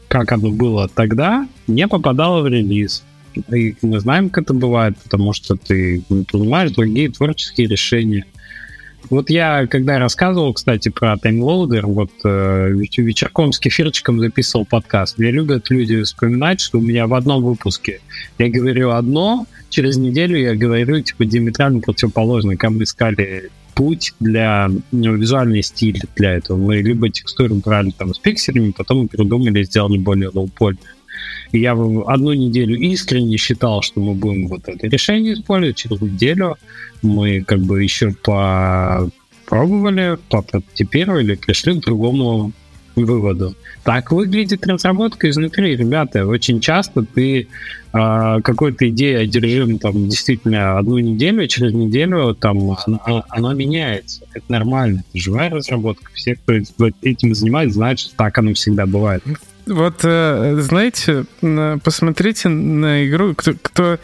как оно было тогда, не попадало в релиз. И мы знаем, как это бывает, потому что ты принимаешь другие творческие решения. Вот я, когда рассказывал, кстати, про таймлоудер, вот э, вечерком с кефирчиком записывал подкаст. Мне любят люди вспоминать, что у меня в одном выпуске я говорю одно, через неделю я говорю, типа, диаметрально противоположное. Как мы искали путь для ну, визуальный стиль для этого. Мы либо текстуру брали там с пикселями, потом мы придумали сделали более лоупольно. Я одну неделю искренне считал, что мы будем вот это решение использовать. Через неделю мы как бы еще попробовали, попрототипировали, пришли к другому выводу. Так выглядит разработка изнутри, ребята. Очень часто ты э, какой-то идеей одержим там действительно одну неделю, через неделю там она, она меняется. Это нормально. Это живая разработка. Все, кто этим занимается, знают, что так оно всегда бывает. Вот, э, знаете, посмотрите на игру, кто, кто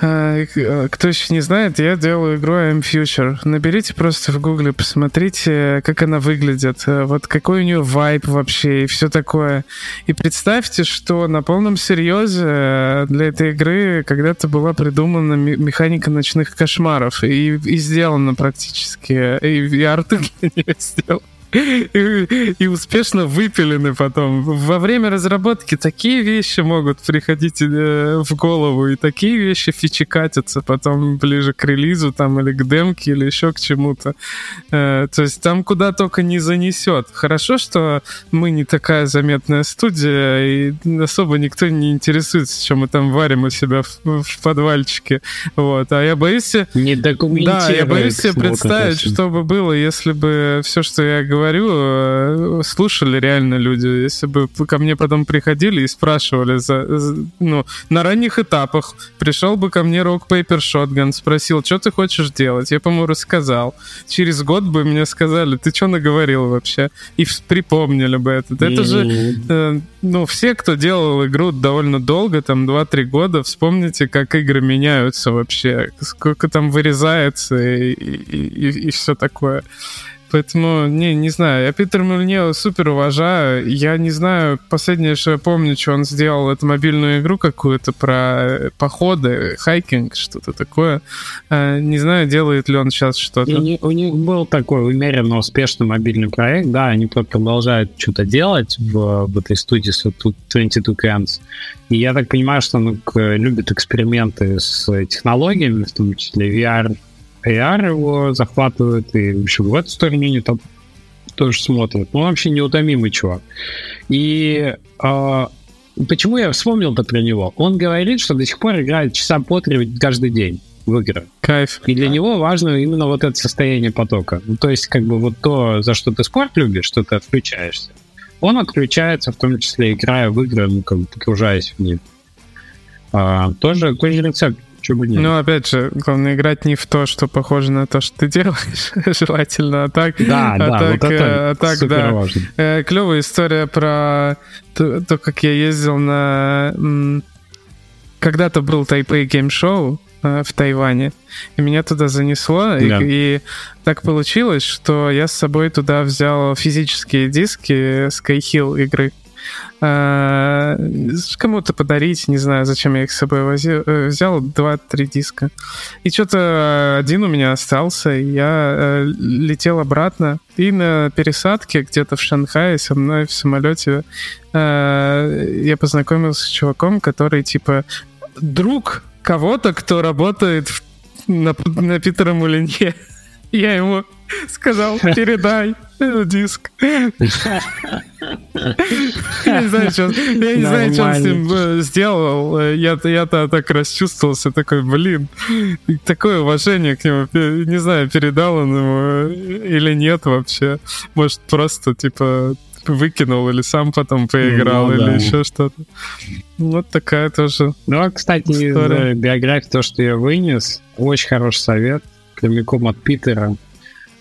э, кто еще не знает, я делаю игру I'm Future. Наберите просто в гугле, посмотрите, как она выглядит, э, вот какой у нее вайп вообще и все такое. И представьте, что на полном серьезе для этой игры когда-то была придумана механика ночных кошмаров и, и сделана практически, и, и арты для нее сделаны и, успешно выпилены потом. Во время разработки такие вещи могут приходить э, в голову, и такие вещи фичекатятся потом ближе к релизу там или к демке, или еще к чему-то. Э, то есть там куда только не занесет. Хорошо, что мы не такая заметная студия, и особо никто не интересуется, чем мы там варим у себя в, в подвальчике. Вот. А я боюсь... Не Да, я боюсь себе представить, что бы было, если бы все, что я говорю, говорю, э, слушали реально люди. Если бы ко мне потом приходили и спрашивали, за, за, ну, на ранних этапах, пришел бы ко мне Rock Paper Shotgun, спросил, что ты хочешь делать? Я, по-моему, рассказал. Через год бы мне сказали, ты что наговорил вообще? И припомнили бы это. Это же, э, ну, все, кто делал игру довольно долго, там 2-3 года, вспомните, как игры меняются вообще, сколько там вырезается и, и, и, и все такое. Поэтому, не, не знаю, я Питер Мульне супер уважаю. Я не знаю, последнее, что я помню, что он сделал, это мобильную игру какую-то про походы, хайкинг, что-то такое. А, не знаю, делает ли он сейчас что-то. У них, был такой умеренно успешный мобильный проект, да, они продолжают что-то делать в, в этой студии 22 Cans. И я так понимаю, что он любит эксперименты с технологиями, в том числе VR, AR его захватывает, и общем в эту сторону не там тоже смотрит. Ну, вообще неутомимый чувак. И э, почему я вспомнил-то про него? Он говорит, что до сих пор играет часа по три каждый день в игры. Кайф. И для него важно именно вот это состояние потока. Ну, то есть, как бы вот то, за что ты спорт любишь, что ты отключаешься, он отключается, в том числе играя в игры, ну, как бы погружаясь в них. А, тоже, тоже рецепт Почему нет? Ну, опять же, главное играть не в то, что похоже на то, что ты делаешь, желательно, а так... Да, а да, так, вот это э, а так, да. важно. Э, клевая история про то, то, как я ездил на... Когда-то был Show, э, в Тайване. И меня туда занесло. Да. И, и так получилось, что я с собой туда взял физические диски Skyhill игры. Э, кому-то подарить, не знаю, зачем я их с собой возил, э, взял, два-три диска. И что-то один у меня остался, и я э, летел обратно, и на пересадке где-то в Шанхае со мной в самолете я познакомился с чуваком, который типа друг кого-то, кто работает на, на Питера Мулинье. Я ему сказал, передай диск. Я не знаю, что, я не знаю, что он с ним э, сделал. Я-то, я-то так расчувствовался, такой, блин, такое уважение к нему. Не знаю, передал он ему или нет вообще. Может, просто, типа, выкинул или сам потом поиграл ну, или да. еще что-то. Вот такая тоже. Ну, а, кстати, история. из биографии, то, что я вынес, очень хороший совет прямиком от Питера,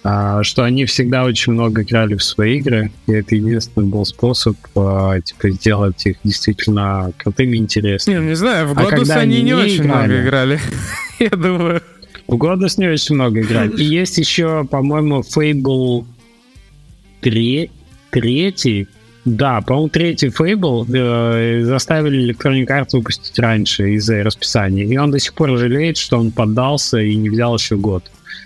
что они всегда очень много играли в свои игры, и это единственный был способ а, типа, сделать их действительно крутыми и интересными. Не, не знаю, в Годус а они, они не очень играли, много играли, я думаю. В Годус не очень много играли. И есть еще, по-моему, Fable 3, третий, да, по-моему, третий Fable э, заставили Electronic Arts выпустить раньше из-за расписания. И он до сих пор жалеет, что он поддался и не взял еще год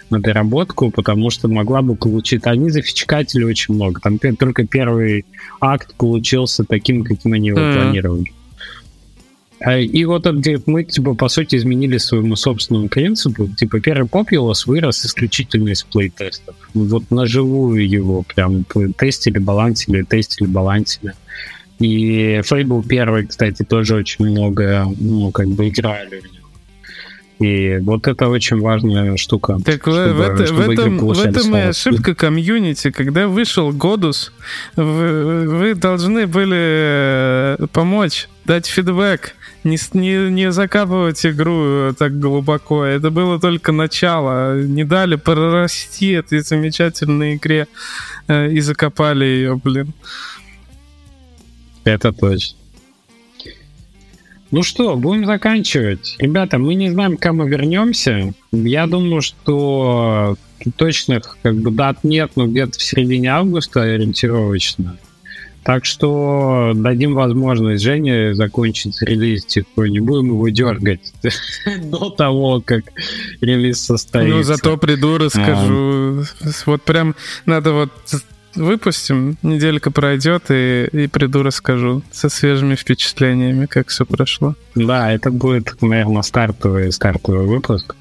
на доработку, потому что могла бы получить... Они зафичкатили очень много. Там только первый акт получился таким, каким они его mm-hmm. планировали. А, и вот он говорит, мы, типа, по сути, изменили своему собственному принципу. Типа, первый Populous вырос исключительно из плей-тестов. Вот на живую его прям тестили, балансили, тестили, балансили. И Fable первый, кстати, тоже очень много, ну, как бы играли в и вот это очень важная штука. Так чтобы, в, это, в этом, в этом и ошибка комьюнити. Когда вышел Годус, вы, вы должны были э, помочь, дать фидбэк, не, не, не закапывать игру так глубоко. Это было только начало. Не дали прорасти этой замечательной игре э, и закопали ее, блин. Это точно. Ну что, будем заканчивать. Ребята, мы не знаем, когда мы вернемся. Я думаю, что точных как бы дат нет, но где-то в середине августа ориентировочно. Так что дадим возможность Жене закончить релиз тихо, не будем его дергать до того, как релиз состоится. Ну, зато приду, расскажу. А. Вот прям надо вот выпустим, неделька пройдет, и, и приду расскажу со свежими впечатлениями, как все прошло. Да, это будет, наверное, стартовый, стартовый выпуск.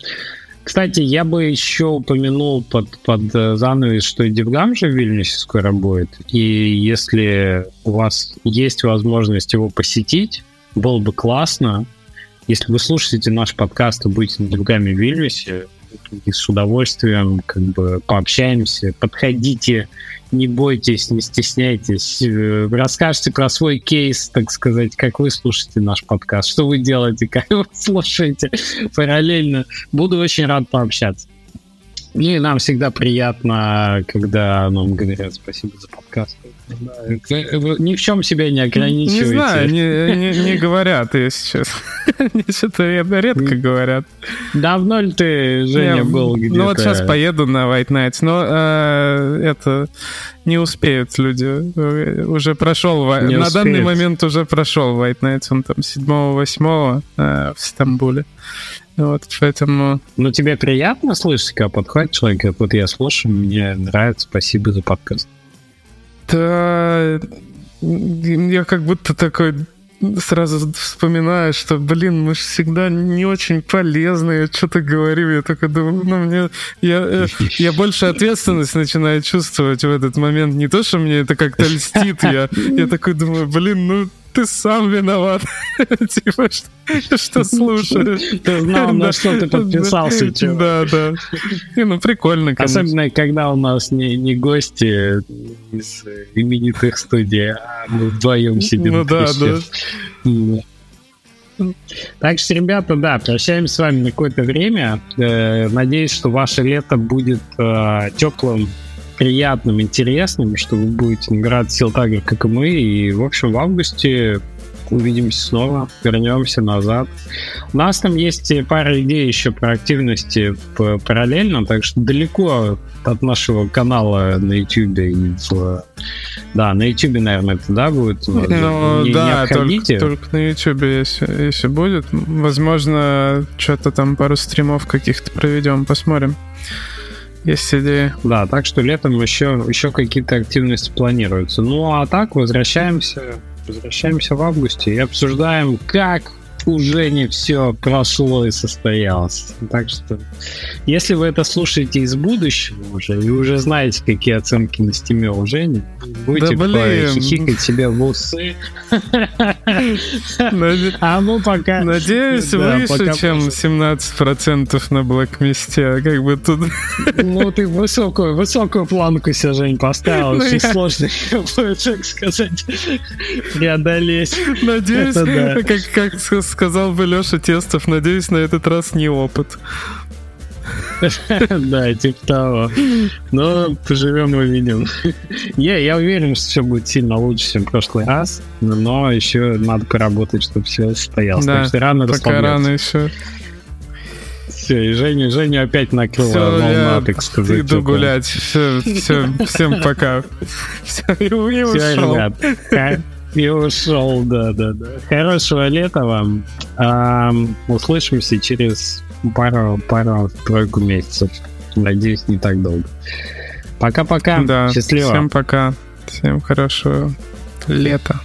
Кстати, я бы еще упомянул под, под э, занавес, что и DevGAMM же в Вильнюсе скоро будет. И если у вас есть возможность его посетить, было бы классно. Если вы слушаете наш подкаст и будете на DevGAMM е в Вильнюсе, и с удовольствием как бы пообщаемся. Подходите, не бойтесь, не стесняйтесь. Э, расскажите про свой кейс, так сказать, как вы слушаете наш подкаст, что вы делаете, как вы слушаете параллельно. Буду очень рад пообщаться. И нам всегда приятно, когда нам говорят спасибо за подкаст. Вы ни в чем себя не ограничиваете. Не знаю, не, не, не говорят, если честно. Что-то редко говорят. Давно ли ты, Женя, был где-то? Ну вот сейчас поеду на White Nights, но э, это не успеют люди. Уже прошел, не на успеют. данный момент уже прошел White Nights, он там 7-8 э, в Стамбуле. Вот, поэтому... Ну, тебе приятно слышать, когда подходит человек, вот я слушаю, мне нравится, спасибо за подкаст. Да, я как будто такой сразу вспоминаю, что, блин, мы же всегда не очень полезные, что-то говорим, я только думаю, ну, мне, я, э, я больше ответственность начинаю чувствовать в этот момент, не то, что мне это как-то льстит, я, я такой думаю, блин, ну, ты сам виноват. Типа, что слушаешь. Ты знал, на что ты подписался. Да, да. Не, ну прикольно, конечно. Особенно, когда у нас не, не гости из именитых студий, а мы вдвоем сидим. Ну да, да. Так что, ребята, да, прощаемся с вами на какое-то время. Э, надеюсь, что ваше лето будет э, теплым, приятным, интересным, что вы будете набирать сил так же, как и мы. И, в общем, в августе увидимся снова, вернемся назад. У нас там есть пара идей еще про активности параллельно, так что далеко от нашего канала на YouTube и в... Да, на YouTube, наверное, это да, будет. Ну, не, да, не только, только на YouTube, если, если будет. Возможно, что-то там пару стримов каких-то проведем, посмотрим. Есть идея. Да, так что летом еще, еще какие-то активности планируются. Ну а так возвращаемся, возвращаемся в августе и обсуждаем, как уже не все прошло и состоялось. Так что, если вы это слушаете из будущего уже, и уже знаете, какие оценки на стиме у Жени, будете да, хихикать себе в усы. А ну пока... Надеюсь, выше, чем 17% на блэкмисте. Как бы тут... Ну, ты высокую, высокую планку себе, Жень, поставил. Ну, Очень сложно, так сказать, преодолеть. Надеюсь, как сказал бы Леша Тестов, надеюсь, на этот раз не опыт. Да, типа того. Но поживем и увидим. Я, я уверен, что все будет сильно лучше, чем в прошлый раз, но еще надо поработать, чтобы все состоялось. Да, так что рано пока рано еще. Все, и Женя, Женя опять накрыла все, волна, я так сказать. Иду гулять. Все, все, всем пока. Все, и, и все, ребят. И ушел, да, да, да. Хорошего лета вам. А, услышимся через пару, пару, тройку месяцев. Надеюсь, не так долго. Пока-пока. Да, Счастливо. Всем пока. Всем хорошего лета.